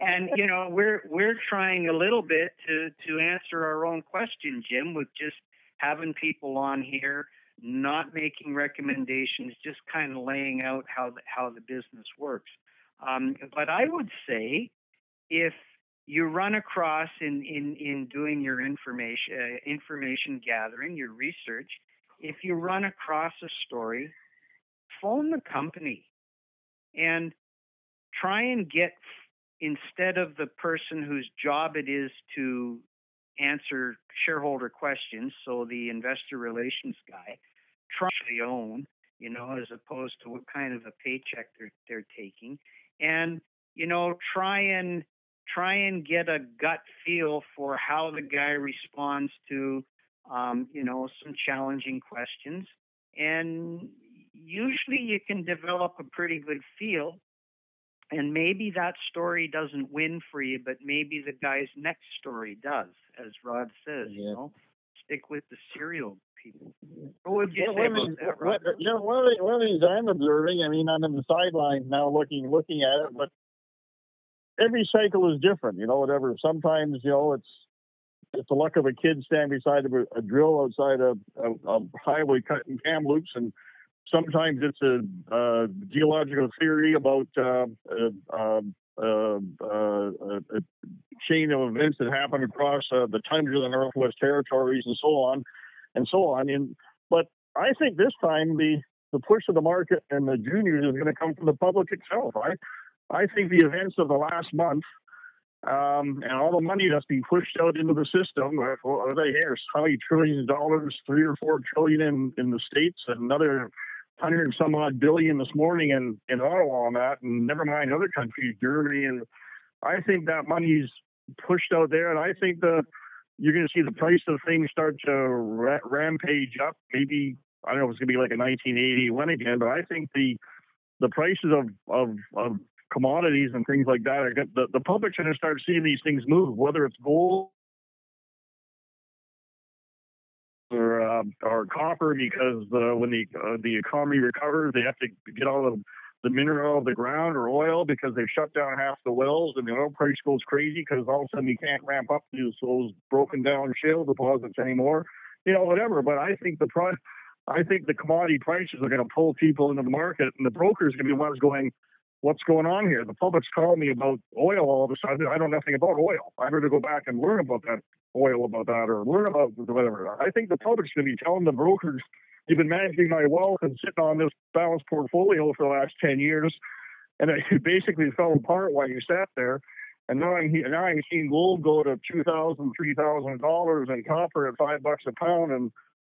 and you know, we're we're trying a little bit to to answer our own question, Jim, with just having people on here, not making recommendations, just kind of laying out how the, how the business works. Um, but I would say, if you run across in, in, in doing your information uh, information gathering, your research, if you run across a story, phone the company and try and get instead of the person whose job it is to answer shareholder questions, so the investor relations guy, try to own, you know, as opposed to what kind of a paycheck they're they're taking, and you know, try and try and get a gut feel for how the guy responds to, um, you know, some challenging questions. And usually you can develop a pretty good feel. And maybe that story doesn't win for you, but maybe the guy's next story does, as Rod says, yeah. you know, stick with the serial people. What would you say about that, Rod? you know, one of, the, one of the things I'm observing, I mean, I'm in the sidelines now looking looking at it, but every cycle is different. You know, whatever. Sometimes you know it's it's the luck of a kid standing beside a, a drill outside a, a, a, highway cutting Kamloops, and sometimes it's a, a geological theory about uh, uh, uh, a chain of events that happen across uh, the tundra of the Northwest Territories and so on and so on. And but I think this time the the push of the market and the juniors is going to come from the public itself. I I think the events of the last month um, and all the money that's being pushed out into the system, well, are they here? How many trillions of dollars? Three or four trillion in, in the states, and another hundred and some odd billion this morning in, in Ottawa on that, and never mind other countries, Germany, and I think that money's pushed out there, and I think the you're going to see the price of things start to ra- rampage up. Maybe I don't know if it's going to be like a 1981 again, but I think the the prices of of, of commodities and things like that the the public's going to start seeing these things move, whether it's gold or uh, or copper, because uh, when the uh, the economy recovers, they have to get all the the mineral of the ground or oil because they've shut down half the wells and the oil price goes crazy because all of a sudden you can't ramp up those, those broken down shale deposits anymore. You know, whatever. But I think the price, I think the commodity prices are going to pull people into the market, and the brokers going to be ones going, "What's going on here?" The public's calling me about oil all of a sudden. I don't know nothing about oil. I better go back and learn about that oil about that or learn about whatever. I think the public's going to be telling the brokers You've been managing my wealth and sitting on this balanced portfolio for the last 10 years. And it basically fell apart while you sat there. And now I'm, now I'm seeing gold go to $2,000, $3,000 and copper at five bucks a pound and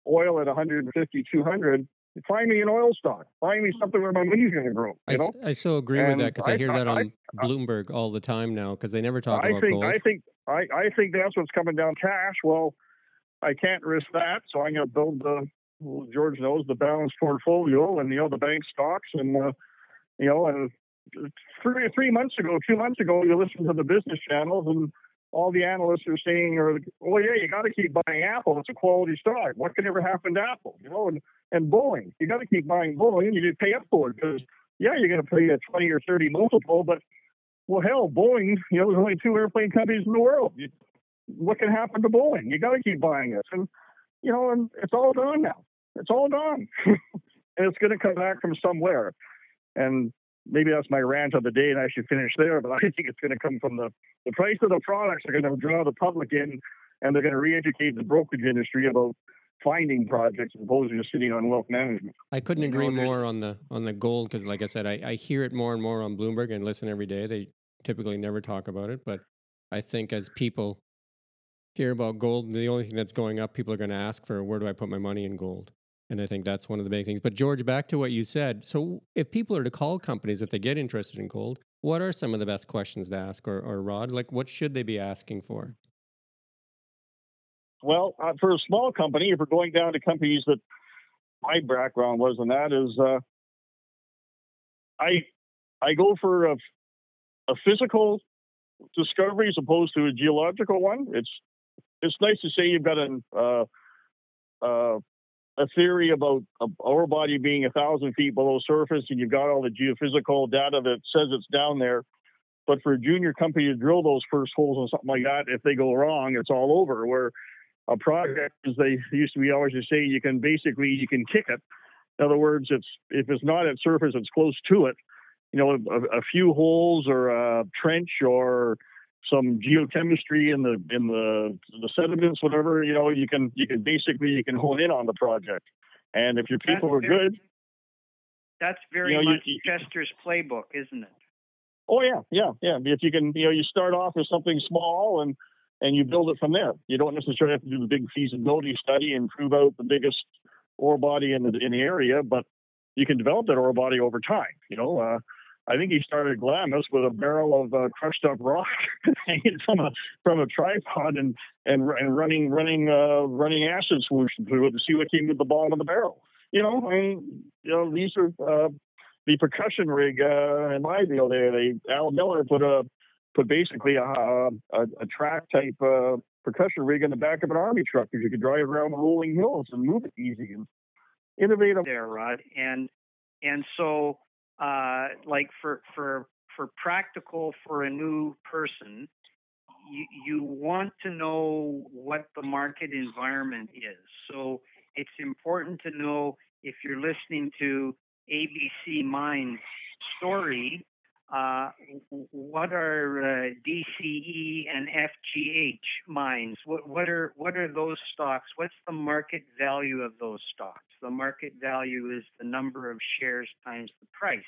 oil at 150, 200 find me an oil stock. Find me something where my money's going to grow. You know? I, I so agree and with that because I, I, hear that on I, Bloomberg all the time now because they never talk about think, gold. I think I, I think that's what's coming down cash. Well, I can't risk that, so I'm going to build the well, George knows the balanced portfolio and you know the bank stocks and uh, you know and three three months ago, two months ago, you listen to the business channels and all the analysts are saying, "Or oh yeah, you got to keep buying Apple. It's a quality stock. What could ever happen to Apple? You know, and and Boeing, you got to keep buying Boeing. You need to pay up for it because yeah, you're going to pay a twenty or thirty multiple, but well, hell, Boeing, you know, there's only two airplane companies in the world. You, what can happen to Boeing? You got to keep buying it, and you know, and it's all gone now. It's all gone. and it's going to come back from somewhere. And maybe that's my rant of the day, and I should finish there. But I think it's going to come from the, the price of the products are going to draw the public in, and they're going to re-educate the brokerage industry about finding projects as opposed to just sitting on wealth management. I couldn't agree more on the on the gold because, like I said, I, I hear it more and more on Bloomberg and listen every day. They typically never talk about it, but I think as people hear about gold, the only thing that's going up, people are going to ask for where do I put my money in gold? And I think that's one of the big things. But George, back to what you said. So if people are to call companies, if they get interested in gold, what are some of the best questions to ask or, or Rod? Like what should they be asking for? Well, uh, for a small company, if we're going down to companies that my background was in that is uh, I I go for a, a physical discovery as opposed to a geological one. It's it's nice to say you've got an uh, uh, a theory about ore body being a thousand feet below surface, and you've got all the geophysical data that says it's down there. But for a junior company to drill those first holes and something like that, if they go wrong, it's all over. Where a project, as they used to be always to say, you can basically you can kick it. In other words, it's if it's not at surface, it's close to it. You know, a, a few holes or a trench or some geochemistry in the in the the sediments, whatever you know, you can you can basically you can hone in on the project. And if your people that's are very, good, that's very you know, much you, Chester's playbook, isn't it? Oh yeah, yeah, yeah. If you can, you know, you start off with something small and and you build it from there. You don't necessarily have to do the big feasibility study and prove out the biggest ore body in the in the area, but you can develop that ore body over time. You know, uh, I think he started Glamis with a barrel of uh, crushed up rock hanging from a from a tripod and and, and running running uh, running acid solution through it to see what came to the bottom of the barrel. You know, I mean, you know, these are uh, the percussion rig uh, in my deal. They, they Al Miller put a put basically a a, a track type uh, percussion rig in the back of an army truck because you could drive around the rolling hills and move it easy and innovative. There, Rod, and and so uh, like for for for practical for a new person, you, you want to know what the market environment is. So it's important to know if you're listening to ABC Mines story, uh, what are uh, DCE and FGH mines? What, what are what are those stocks? What's the market value of those stocks? The market value is the number of shares times the price.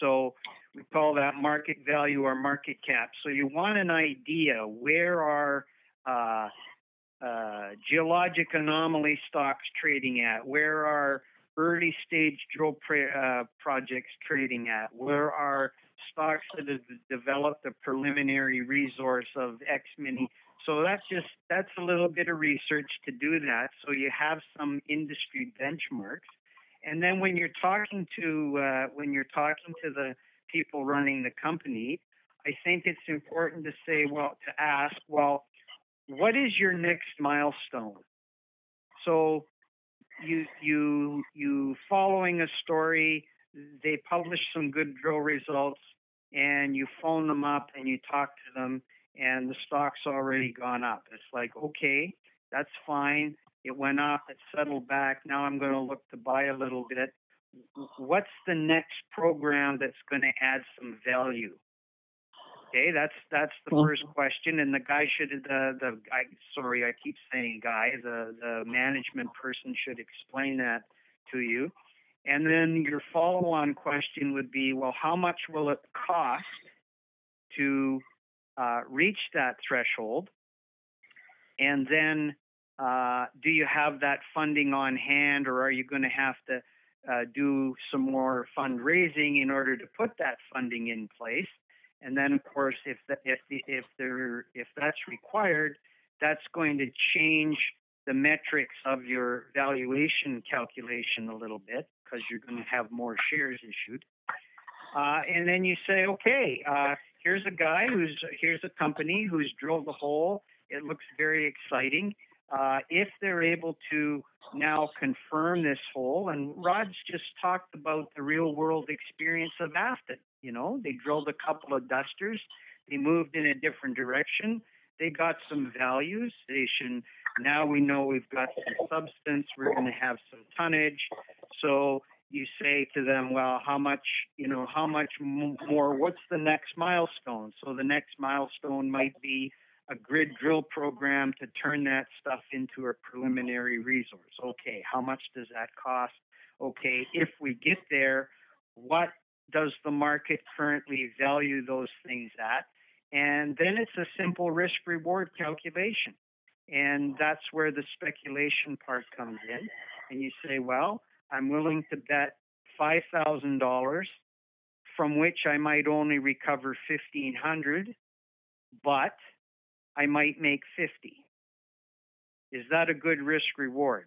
So we call that market value or market cap. So you want an idea where are uh, uh, geologic anomaly stocks trading at? Where are early stage drill uh, projects trading at? Where are stocks that have developed a preliminary resource of X many? So that's just that's a little bit of research to do that. So you have some industry benchmarks, and then when you're talking to uh, when you're talking to the people running the company, I think it's important to say, well, to ask, well, what is your next milestone? So you you you following a story they publish some good drill results and you phone them up and you talk to them and the stock's already gone up. It's like okay that's fine. It went up it settled back. Now i'm going to look to buy a little bit. What's the next program that's going to add some value? Okay, that's that's the first mm-hmm. question, and the guy should the the I sorry I keep saying guy the the management person should explain that to you, and then your follow on question would be well how much will it cost to uh, reach that threshold, and then uh, do you have that funding on hand, or are you going to have to uh, do some more fundraising in order to put that funding in place? And then, of course, if the, if the, if there if that's required, that's going to change the metrics of your valuation calculation a little bit because you're going to have more shares issued. Uh, and then you say, okay, uh, here's a guy who's here's a company who's drilled a hole. It looks very exciting. Uh, if they're able to now confirm this hole, and Rod's just talked about the real world experience of Afton. You know, they drilled a couple of dusters, they moved in a different direction, they got some values. Station. Now we know we've got some substance. We're going to have some tonnage. So you say to them, well, how much, you know, how much more? What's the next milestone? So the next milestone might be a grid drill program to turn that stuff into a preliminary resource. Okay, how much does that cost? Okay, if we get there, what does the market currently value those things at? And then it's a simple risk reward calculation. And that's where the speculation part comes in. And you say, well, I'm willing to bet $5,000 from which I might only recover 1500 but I might make 50. Is that a good risk reward?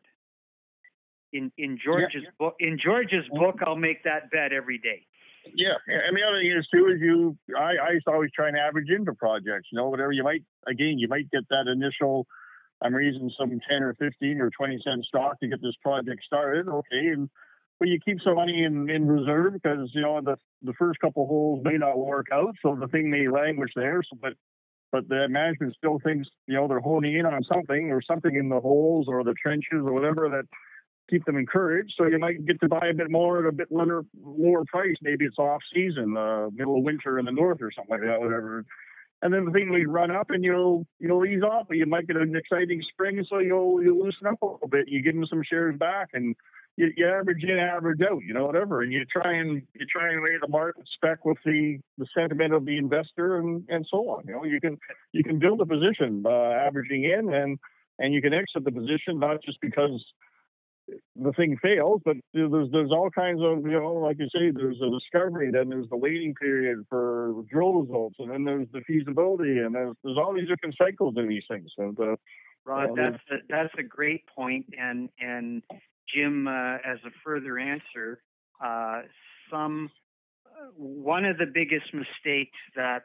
In in George's yeah. book in George's book I'll make that bet every day. Yeah, and the other thing is too is you I, I used to always try and average into projects. You know, whatever you might again you might get that initial I'm raising some ten or fifteen or twenty cent stock to get this project started. Okay, and but you keep some money in, in reserve because you know the the first couple holes may not work out, so the thing may languish there. So, but but the management still thinks you know they're honing in on something or something in the holes or the trenches or whatever that keep them encouraged. So you might get to buy a bit more at a bit lower lower price. Maybe it's off season, uh, middle of winter in the north or something like that, whatever. And then the thing will run up and you'll you'll ease off, but you might get an exciting spring, so you'll you'll loosen up a little bit. You give them some shares back and you, you average in, average out, you know, whatever, and you try and you try and weigh the market spec with the the sentiment of the investor and and so on. You know, you can you can build a position uh, averaging in and and you can exit the position not just because the thing fails, but there's there's all kinds of you know, like you say, there's a discovery, then there's the waiting period for drill results, and then there's the feasibility, and there's there's all these different cycles in these things. And uh, Rod, that's a, that's a great point, and and Jim, uh, as a further answer, uh, some uh, one of the biggest mistakes that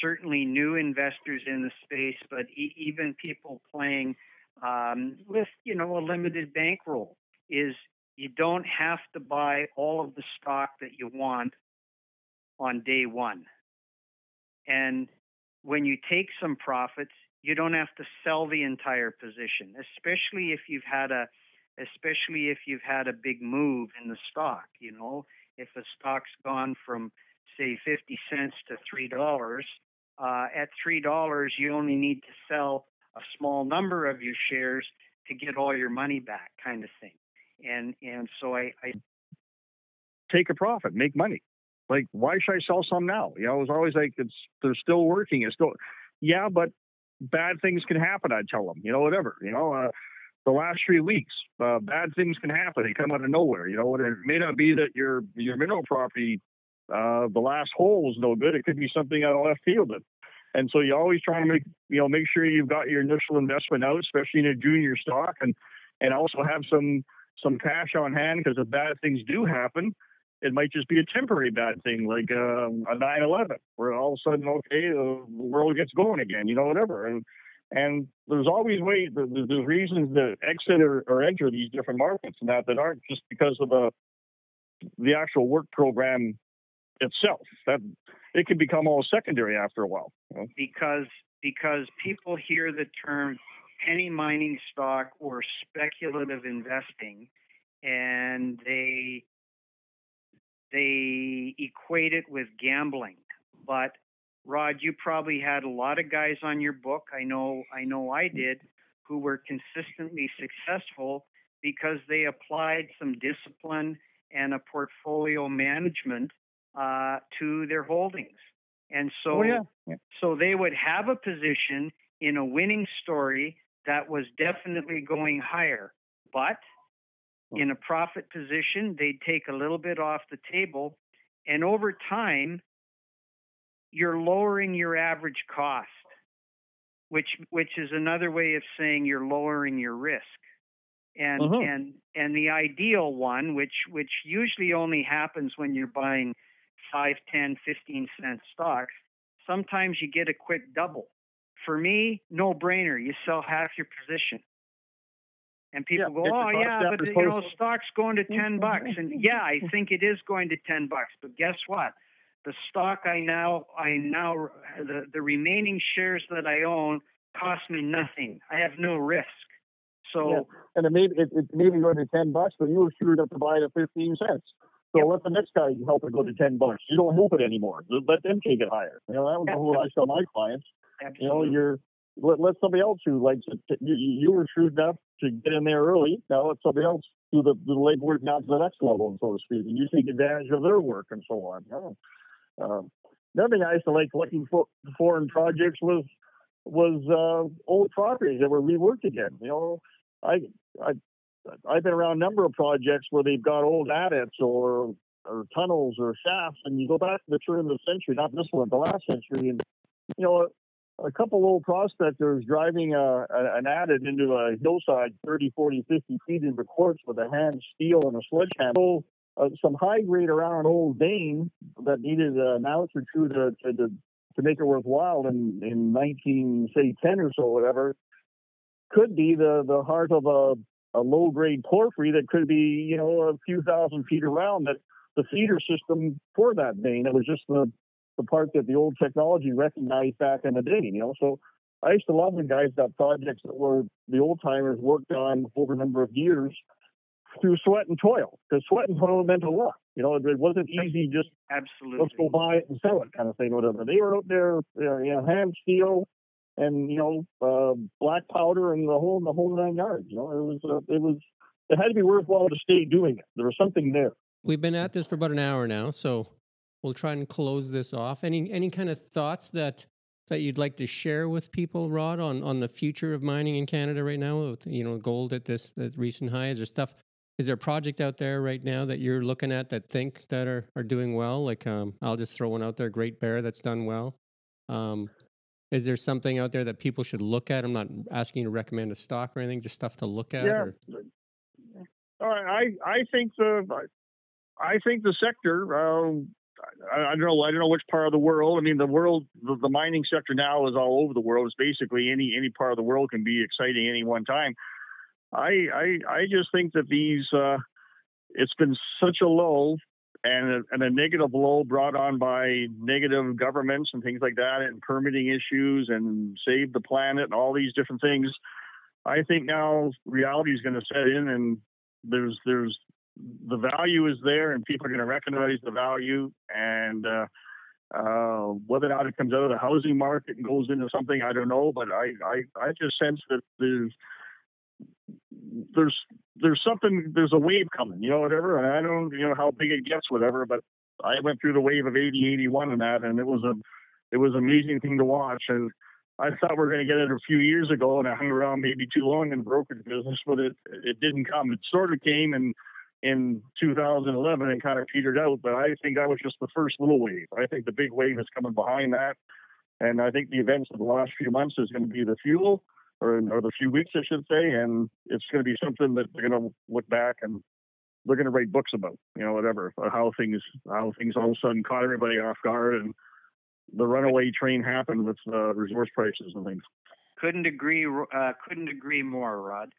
certainly new investors in the space, but e- even people playing um, with you know a limited bankroll is you don't have to buy all of the stock that you want on day one. And when you take some profits, you don't have to sell the entire position, especially if you've had a especially if you've had a big move in the stock, you know, if a stock's gone from say 50 cents to $3, uh, at $3 you only need to sell a small number of your shares to get all your money back kind of thing and and so I, I take a profit, make money. Like, why should I sell some now? You know, it was always like it's they're still working. It's still, yeah, but bad things can happen. I tell them, you know, whatever. You know, uh, the last three weeks, uh, bad things can happen. They come out of nowhere. You know, it may not be that your your mineral property, uh, the last hole was no good. It could be something out of left field. And so you always try to make you know make sure you've got your initial investment out, especially in a junior stock, and and also have some some cash on hand because if bad things do happen, it might just be a temporary bad thing like um, a 9/11, where all of a sudden, okay, the world gets going again, you know, whatever. And and there's always ways, there's reasons to exit or, or enter these different markets, and that that aren't just because of the the actual work program itself. That it can become all secondary after a while. You know? Because because people hear the term penny mining stock or speculative investing, and they they equate it with gambling. But Rod, you probably had a lot of guys on your book. I know I know I did who were consistently successful because they applied some discipline and a portfolio management uh, to their holdings. And so, oh, yeah. Yeah. so they would have a position in a winning story that was definitely going higher. But in a profit position, they'd take a little bit off the table. And over time, you're lowering your average cost, which which is another way of saying you're lowering your risk. And uh-huh. and and the ideal one, which which usually only happens when you're buying 5, 10, 15 cent stocks, sometimes you get a quick double. For me, no brainer. You sell half your position. And people oh, yeah, go, oh yeah, but you know, stock's going to ten mm-hmm. bucks, and mm-hmm. yeah, I think it is going to ten bucks. But guess what? The stock I now, I now, the the remaining shares that I own cost me nothing. I have no risk. So, yeah. and it may it, it may be going to ten bucks, but you were sure to buy it at fifteen cents. So let the next guy help it go to ten bucks. You don't hope it anymore. Let them take it higher. You know, that was what I tell my clients. Absolutely. You know, you're let, let somebody else who likes it. You, you were shrewd enough to get in there early. Now let somebody else do the, the legwork now to the next level, so to speak, and you take advantage of their work and so on. Oh. Um, another thing I used to like looking for foreign projects was was uh, old properties that were reworked again. You know, I I I've been around a number of projects where they've got old adits or or tunnels or shafts, and you go back to the turn of the century, not this one, the last century, and you know a couple old prospectors driving a, a, an adit into a hillside 30, 40, 50 feet into quartz with a hand steel and a sledgehammer. Uh, some high grade around an old vein that needed an ounce or two to, to, to, to make it worthwhile in, in 19, say, 10 or so, whatever, could be the, the heart of a, a low grade porphyry that could be, you know, a few thousand feet around that the feeder system for that vein. It was just the the part that the old technology recognized back in the day, you know. So I used to love when guys got projects that were the old timers worked on over a number of years through sweat and toil, because sweat and toil meant a lot. You know, it wasn't easy just absolutely let's go buy it and sell it kind of thing, whatever. They were out there, uh, you know, hand steel and you know, uh, black powder and the whole the whole nine yards. You know, it was uh, it was it had to be worthwhile to stay doing it. There was something there. We've been at this for about an hour now, so we'll try and close this off. Any any kind of thoughts that that you'd like to share with people, Rod, on on the future of mining in Canada right now? With you know gold at this at recent highs or stuff is there a project out there right now that you're looking at that think that are, are doing well? Like, um, I'll just throw one out there, Great Bear, that's done well. Um, is there something out there that people should look at? I'm not asking you to recommend a stock or anything, just stuff to look at. Yeah. Or? I I think the I think the sector. Um, I, I don't know. I don't know which part of the world. I mean, the world, the, the mining sector now is all over the world. It's basically any any part of the world can be exciting any one time. I I I just think that these. Uh, it's been such a low and a, and a negative low brought on by negative governments and things like that, and permitting issues and save the planet and all these different things. I think now reality is going to set in, and there's there's the value is there, and people are going to recognize the value. And uh, uh, whether or not it comes out of the housing market and goes into something, I don't know. But I I, I just sense that there's there's there's something there's a wave coming, you know, whatever. And I don't you know how big it gets, whatever. But I went through the wave of 80, 81 and that, and it was a it was an amazing thing to watch. And I thought we were going to get it a few years ago, and I hung around maybe too long in the brokerage business, but it it didn't come. It sort of came in in 2011 and kind of petered out. But I think that was just the first little wave. I think the big wave is coming behind that, and I think the events of the last few months is going to be the fuel or, or the few weeks, I should say, and it's going to be something that they're going to look back and they're going to write books about, you know, whatever, how things how things all of a sudden caught everybody off guard and the runaway train happened with uh, resource prices and things. Couldn't agree. Uh, couldn't agree more, Rod.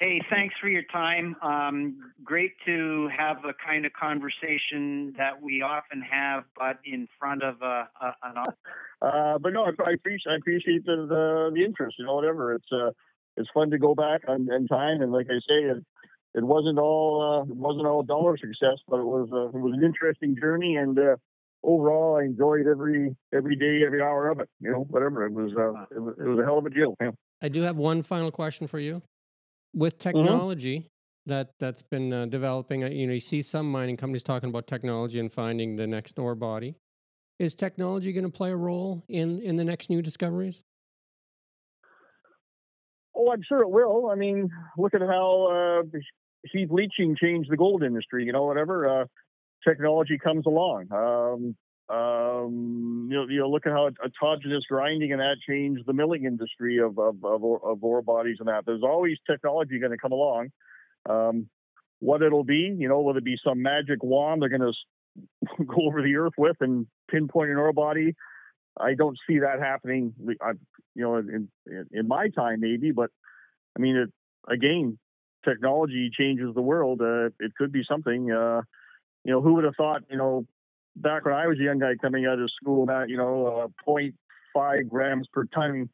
Hey, thanks for your time. Um, great to have a kind of conversation that we often have, but in front of a, a an. Uh, but no, I appreciate I appreciate the, the, the interest. You know, whatever. It's uh, it's fun to go back on, in time, and like I say, it, it wasn't all uh, it wasn't all dollar success, but it was uh, it was an interesting journey, and uh, overall, I enjoyed every every day, every hour of it. You know, whatever. It was uh, it was, it was a hell of a deal. Yeah. I do have one final question for you with Mm-hmm. technology that that's been uh, developing uh, you know you see some mining companies talking about technology and finding the next ore body is technology going to play a role in in the next new discoveries Oh, I'm sure it will. I mean, look at how uh, heap leaching changed the gold industry. You know, whatever uh, technology comes along. Um, um, you know, you know, look at how autogenous grinding and that changed the milling industry of of, of, of ore bodies and that. There's always technology going to come along. Um, what it'll be, you know, will it be some magic wand they're going to go over the earth with and pinpoint an ore body? I don't see that happening. I, you know, in, in, in my time maybe, but I mean, it, again, technology changes the world. Uh, it could be something. Uh, you know, who would have thought? You know, back when I was a young guy coming out of school, that you know, uh, 0.5 grams per ton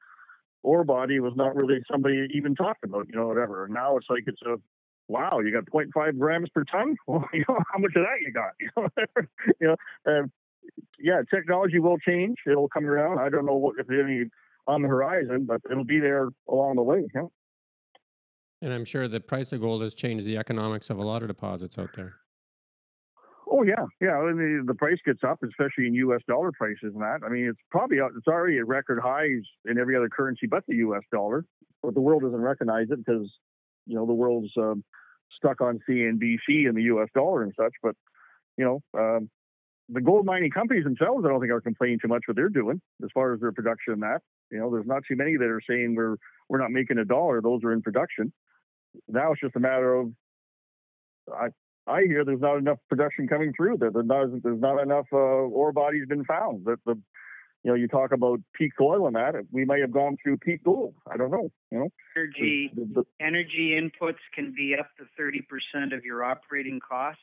ore body was not really somebody even talked about. You know, whatever. Now it's like it's a wow, you got 0.5 grams per ton. Well, you know, how much of that you got? You know, you know uh, yeah, technology will change. It'll come around. I don't know what if any on the horizon, but it'll be there along the way. Yeah. and i'm sure the price of gold has changed the economics of a lot of deposits out there Oh yeah, yeah. I mean, the price gets up, especially in U.S. dollar prices and that. I mean, it's probably it's already at record highs in every other currency but the U.S. dollar. But the world doesn't recognize it because you know the world's um, stuck on CNBC and the U.S. dollar and such. But you know, um, the gold mining companies themselves, I don't think are complaining too much what they're doing as far as their production and that. You know, there's not too many that are saying we're we're not making a dollar. Those are in production. Now it's just a matter of I I hear there's not enough production coming through. That there's not there's not enough uh, ore bodies been found. That the you know you talk about peak oil and that we may have gone through peak gold. I don't know. You know, Energy The- the- energy inputs can be up to 30% of your operating costs.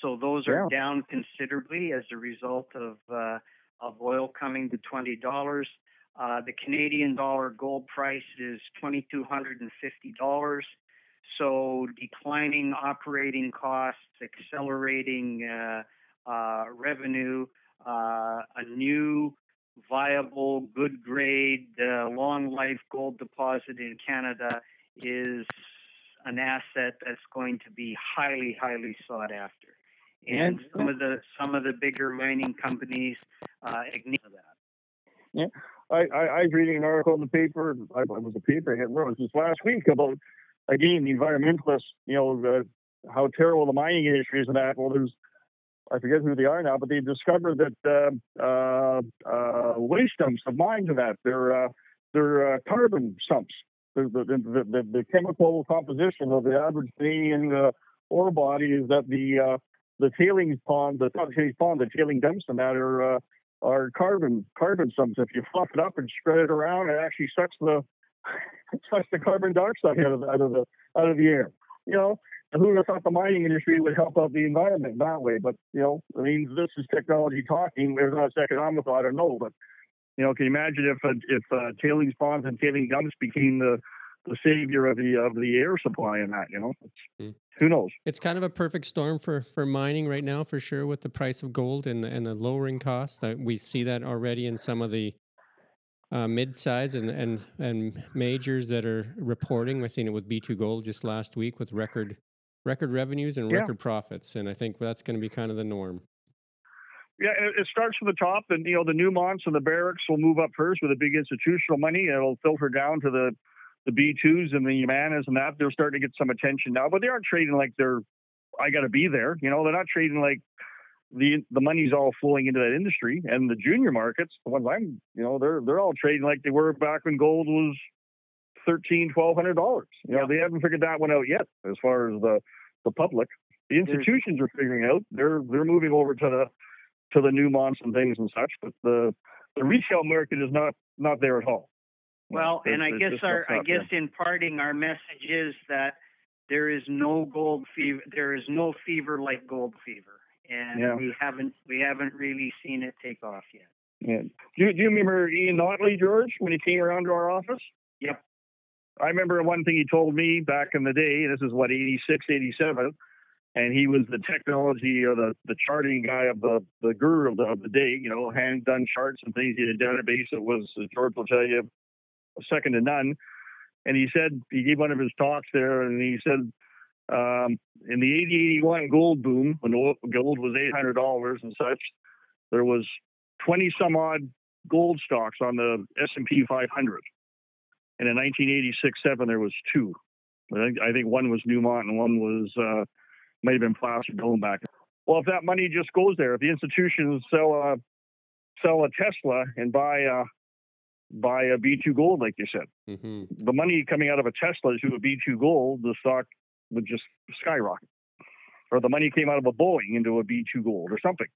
So those are down considerably as a result of uh, of oil coming to twenty dollars. Uh, the Canadian dollar gold price is twenty two hundred and fifty dollars. So declining operating costs, accelerating uh, uh, revenue, uh, a new viable, good grade, uh, long life gold deposit in Canada is an asset that's going to be highly, highly sought after. And Yeah. some of the some of the bigger mining companies uh, ignore that. I, I, I was reading an article in the paper. I, it was a paper I had wrote it was this last week about again the environmentalists. You know, uh, how terrible the mining industry is and that. Well, there's I forget who they are now, but they discovered that uh, uh, uh, waste dumps of mines and that they're uh, they're uh, carbon sumps. The the, the, the, the, chemical composition of the average Canadian uh, ore body is that the the tailings pond, the tailings pond, the tailing dumps and that are are carbon carbon sumps. If you fluff it up and spread it around, it actually sucks the sucks the carbon dioxide out of the, out of the out of the air. You know, who would have thought the mining industry would help out the environment that way? But you know, I mean, this is technology talking. Whether it's economical, I don't know. But you know, can you imagine if uh, if uh, tailings ponds and tailing dumps became the the savior of the of the air supply and that? You know, mm. who knows? It's kind of a perfect storm for for mining right now, for sure, with the price of gold and the, and the lowering costs. Uh, we see that already in some of the uh, mid-size and, and and majors that are reporting. We've seen it with B2 Gold just last week with record record revenues and yeah. record profits, and I think that's going to be kind of the norm. Yeah, it starts from the top, and you know the Newmonts and the Barricks will move up first with the big institutional money. It'll filter down to the the B2s and the Yamanas and that. They're starting to get some attention now, but they aren't trading like they're. I got to be there. You know, they're not trading like the the money's all flowing into that industry. And the junior markets, the ones I'm, you know, they're they're all trading like they were back when gold was thirteen, twelve hundred dollars. You know, they haven't figured that one out yet as far as the the public. The institutions are figuring out. They're they're moving over to the to the Newmonts and things and such, but the the retail market is not not there at all. Well, and I guess our I guess there. in parting our message is that there is no gold fever. There is no fever like gold fever, and yeah. we haven't we haven't really seen it take off yet. Yeah. Do, do you remember Ian Notley, George, when he came around to our office? Yep. I remember one thing he told me back in the day, this is what, 86, 87, and he was the technology or the, the charting guy of the, the guru of the, of the day, you know, hand done charts and things. He had a database that was, George will tell you, second to none. And he said, he gave one of his talks there, and he said, um, in the 80 81 gold boom, when gold was $800 and such, there was 20 some odd gold stocks on the S&P 500. And in 1986-7, there was two. I think, I think one was Newmont and one was uh, might have been Placer Dome back. Well, if that money just goes there, if the institutions sell a sell a Tesla and buy a buy a B2 Gold, like you said, mm-hmm. the money coming out of a Tesla to a B2 Gold, the stock would just skyrocket. Or the money came out of a Boeing into a B2 Gold or something.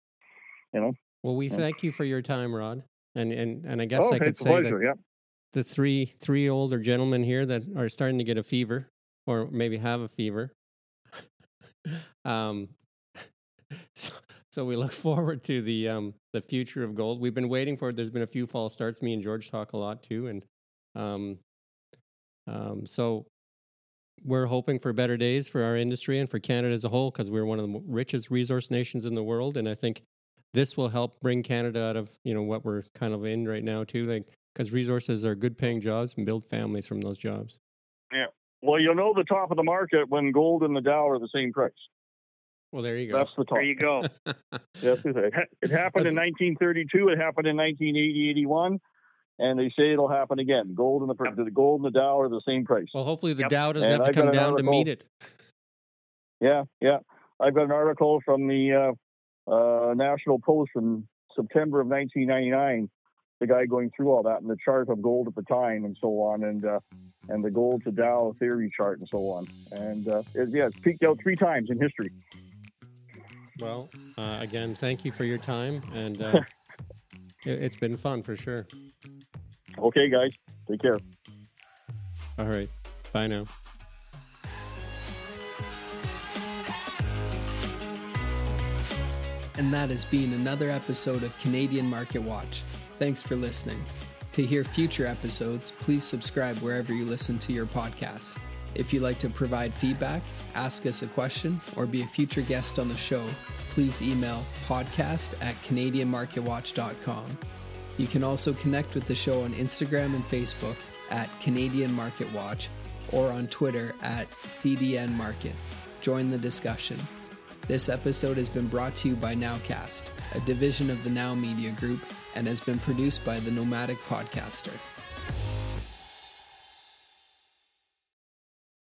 You know. Well, we thank you for your time, Rod. And and and I guess oh, I could say pleasure, that yeah the three three older gentlemen here that are starting to get a fever or maybe have a fever. um, so, so we look forward to the um, the future of gold. We've been waiting for it. There's been a few false starts. Me and George talk a lot too, and um, um, so we're hoping for better days for our industry and for Canada as a whole because we're one of the richest resource nations in the world, and I think this will help bring Canada out of you know what we're kind of in right now too. Like because resources are good paying jobs and build families from those jobs. Yeah. Well, you'll know the top of the market when gold and the Dow are the same price. Well, there you go. That's the top. There you go. yes, it happened in 1932. It happened in 1980, 81 and they say it'll happen again. Gold and the, yep. the gold and the Dow are the same price. Well, hopefully the yep. Dow doesn't and have to come down article, to meet it. Yeah, yeah. I've got an article from the uh, uh, National Post in September of 1999 the guy going through all that and the chart of gold at the time and so on, and uh, and the gold to Dow theory chart and so on. And uh, it, yeah, it's peaked out three times in history. Well, uh, again, thank you for your time, and uh, it, it's been fun for sure. Okay, guys, take care. All right, bye now. And that has been another episode of Canadian Market Watch. Thanks for listening. To hear future episodes, please subscribe wherever you listen to your podcasts. If you'd like to provide feedback, ask us a question, or be a future guest on the show, please email podcast at CanadianMarketWatch.com. You can also connect with the show on Instagram and Facebook at Canadian Market Watch or on Twitter at CDN Market. Join the discussion. This episode has been brought to you by Nowcast, a division of the Now Media Group and has been produced by the Nomadic Podcaster.